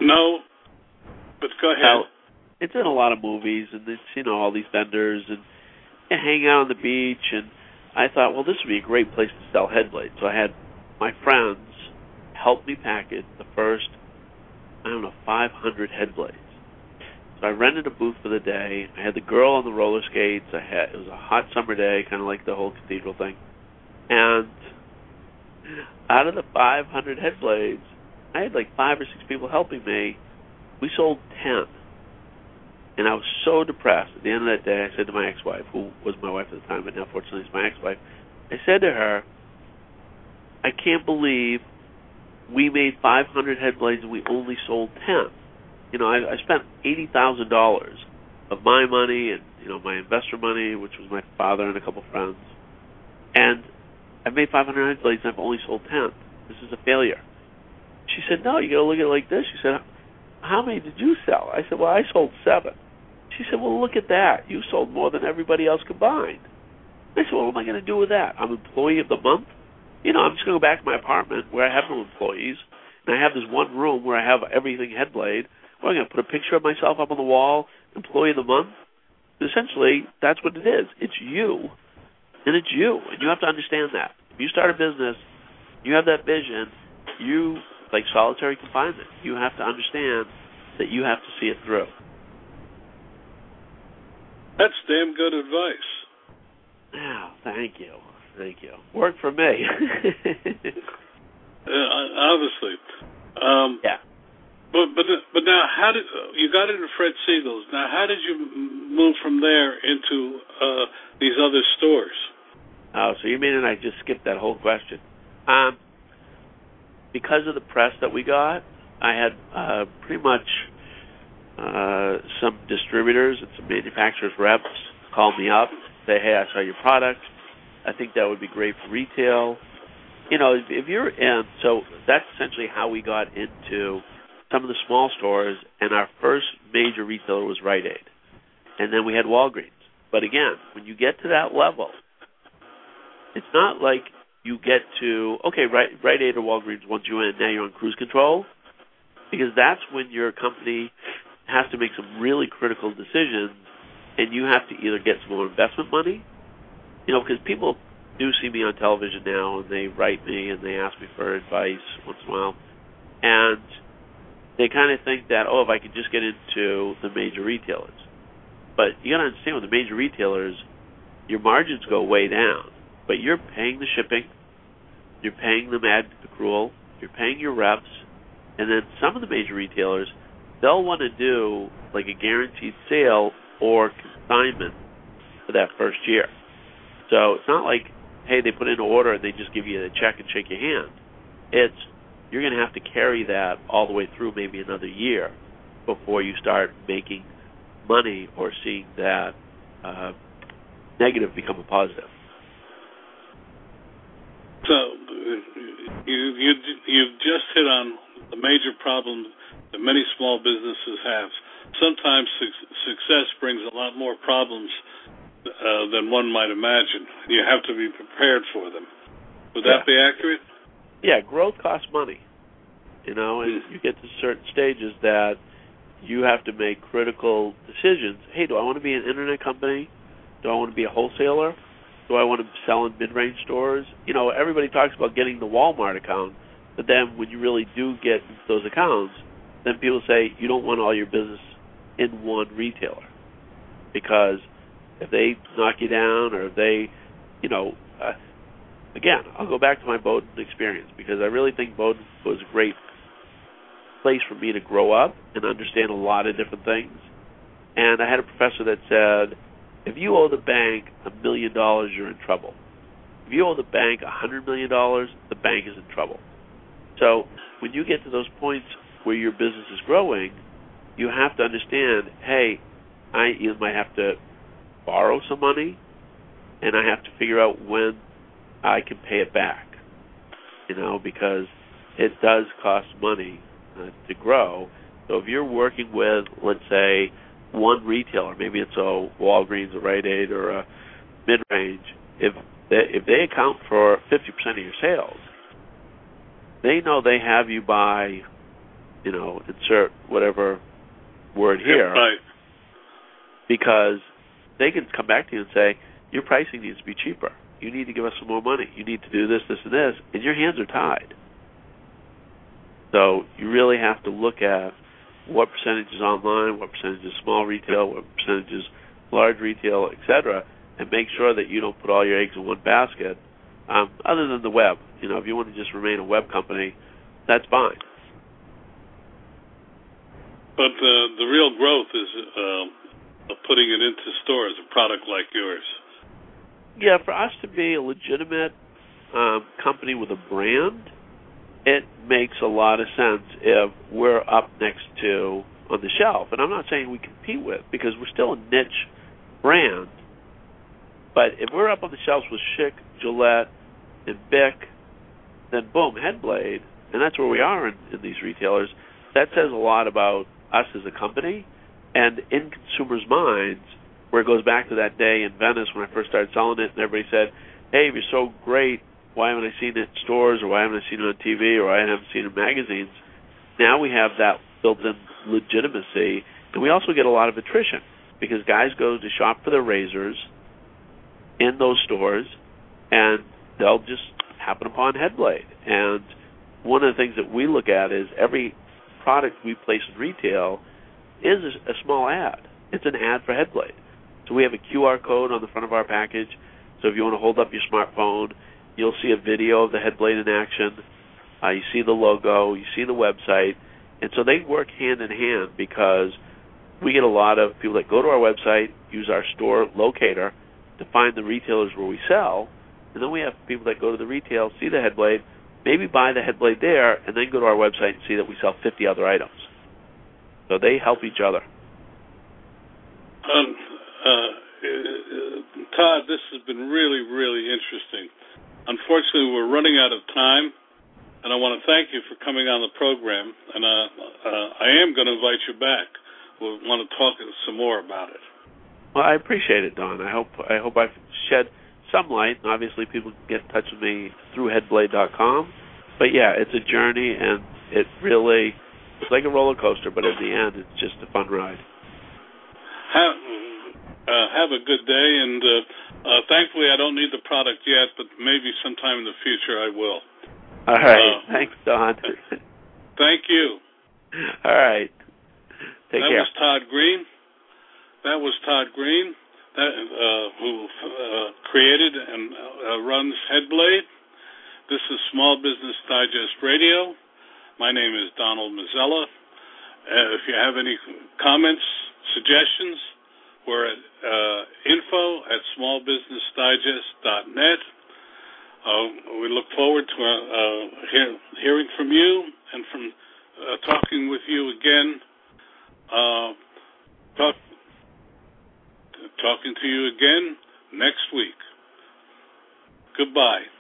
No, but go ahead. Now, it's in a lot of movies, and it's you know all these vendors, and you hang out on the beach. And I thought, well, this would be a great place to sell Headblade. So I had my friends help me package the first I don't know, 500 head blades. So I rented a booth for the day. I had the girl on the roller skates. I had it was a hot summer day, kind of like the whole cathedral thing. And out of the 500 head blades, I had like five or six people helping me. We sold 10. And I was so depressed. At the end of that day, I said to my ex-wife, who was my wife at the time, but now fortunately is my ex-wife, I said to her, I can't believe we made 500 head blades and we only sold 10. You know, I, I spent eighty thousand dollars of my money and you know my investor money, which was my father and a couple friends, and I made 500 head blades and I've only sold 10. This is a failure. She said, No, you got to look at it like this. She said, How many did you sell? I said, Well, I sold seven. She said, Well, look at that. You sold more than everybody else combined. I said, Well, what am I going to do with that? I'm employee of the month you know, I'm just going to go back to my apartment where I have no employees, and I have this one room where I have everything headblade. Well, I'm going to put a picture of myself up on the wall, employee of the month. Essentially, that's what it is. It's you, and it's you, and you have to understand that. If you start a business, you have that vision. You like solitary confinement. You have to understand that you have to see it through. That's damn good advice. Oh, thank you. Thank you. Worked for me. uh, obviously. Um, yeah. But but but now, how did you got into Fred Segal's? Now, how did you move from there into uh, these other stores? Oh, so you mean and I just skipped that whole question? Um, because of the press that we got, I had uh, pretty much uh, some distributors and some manufacturers reps call me up, say, "Hey, I saw your product. I think that would be great for retail. You know, if, if you're in, so that's essentially how we got into some of the small stores, and our first major retailer was Rite Aid, and then we had Walgreens. But again, when you get to that level, it's not like you get to okay, Rite, Rite Aid or Walgreens once you're in, now you're on cruise control, because that's when your company has to make some really critical decisions, and you have to either get some more investment money you know, because people do see me on television now, and they write me and they ask me for advice once in a while, and they kind of think that oh, if I could just get into the major retailers, but you got to understand with the major retailers, your margins go way down, but you're paying the shipping, you're paying the ad accrual, you're paying your reps, and then some of the major retailers, they'll want to do like a guaranteed sale or consignment for that first year. So it's not like, hey, they put in an order and they just give you a check and shake your hand. It's you're going to have to carry that all the way through maybe another year before you start making money or seeing that uh, negative become a positive. So you you you've just hit on the major problem that many small businesses have. Sometimes su- success brings a lot more problems uh, than one might imagine. You have to be prepared for them. Would that Yeah. be accurate? Yeah, growth costs money. You know, and you get to certain stages that you have to make critical decisions. Hey, do I want to be an internet company? Do I want to be a wholesaler? Do I want to sell in mid-range stores? You know, everybody talks about getting the Walmart account, but then when you really do get those accounts, then people say you don't want all your business in one retailer because if they knock you down or if they, you know, uh, again, I'll go back to my Bowdoin experience because I really think Bowdoin was a great place for me to grow up and understand a lot of different things. And I had a professor that said, if you owe the bank a million dollars, you're in trouble. If you owe the bank a hundred million dollars, the bank is in trouble. So when you get to those points where your business is growing, you have to understand, hey, I might have to borrow some money, and I have to figure out when I can pay it back. You know, because it does cost money uh, to grow. So if you're working with, let's say, one retailer, maybe it's a Walgreens, a Rite Aid, or a mid-range, if they, if they account for 50% of your sales, they know they have you buy, you know, insert whatever word here, Right. because they can come back to you and say, your pricing needs to be cheaper. You need to give us some more money. You need to do this, this, and this, and your hands are tied. So you really have to look at what percentage is online, what percentage is small retail, what percentage is large retail, et cetera, and make sure that you don't put all your eggs in one basket. Um, other than the web, you know, if you want to just remain a web company, that's fine. But the the real growth is uh, of putting it into stores, a product like yours. Yeah, for us to be a legitimate um, company with a brand, it makes a lot of sense if we're up next to on the shelf. And I'm not saying we compete with because we're still a niche brand. But if we're up on the shelves with Schick, Gillette, and Bic, then boom, Headblade, and that's where we are in, in these retailers. That says a lot about us as a company, and in consumers' minds, where it goes back to that day in Venice when I first started selling it, and everybody said, "Hey, you're so great, why haven't I seen it in stores, or why haven't I seen it on TV, or why haven't I seen it in magazines?" Now we have that built-in legitimacy, and we also get a lot of attrition because guys go to shop for their razors in those stores, and they'll just happen upon Headblade. And one of the things that we look at is every product we place in retail is a, small ad. It's an ad for Headblade. So we have a QR code on the front of our package. So if you want to hold up your smartphone, you'll see a video of the Headblade in action. Uh, you see the logo, you see the website, and so they work hand in hand because we get a lot of people that go to our website, use our store locator to find the retailers where we sell, and then we have people that go to the retail, see the Headblade, maybe buy the Headblade there, and then go to our website and see that we sell 50 other items. So they help each other. Um, uh, uh, Todd, this has been really, really interesting. Unfortunately, we're running out of time, and I want to thank you for coming on the program. And uh, uh, I am going to invite you back. We'll want to talk some more about it. Well, I appreciate it, Don. I hope I hope I've shed some light. Obviously, people can get in touch with me through headblade.com. But yeah, it's a journey, and it really it's like a roller coaster. But at the end, it's just a fun ride. Have, uh, have a good day, and uh, uh, thankfully, I don't need the product yet, but maybe sometime in the future I will. All right, Uh, thanks, Don. Thank you. All right, take care. that care. was Todd Greene. That was Todd Greene, that, uh, who uh, created and uh, runs Headblade. This is Small Business Digest Radio. My name is Donald Mazzella. Uh, if you have any comments, suggestions, we're at uh, info at smallbusinessdigest.net. Uh, we look forward to uh, hear, hearing from you and from uh, talking with you again. Uh, talk, talking to you again next week. Goodbye.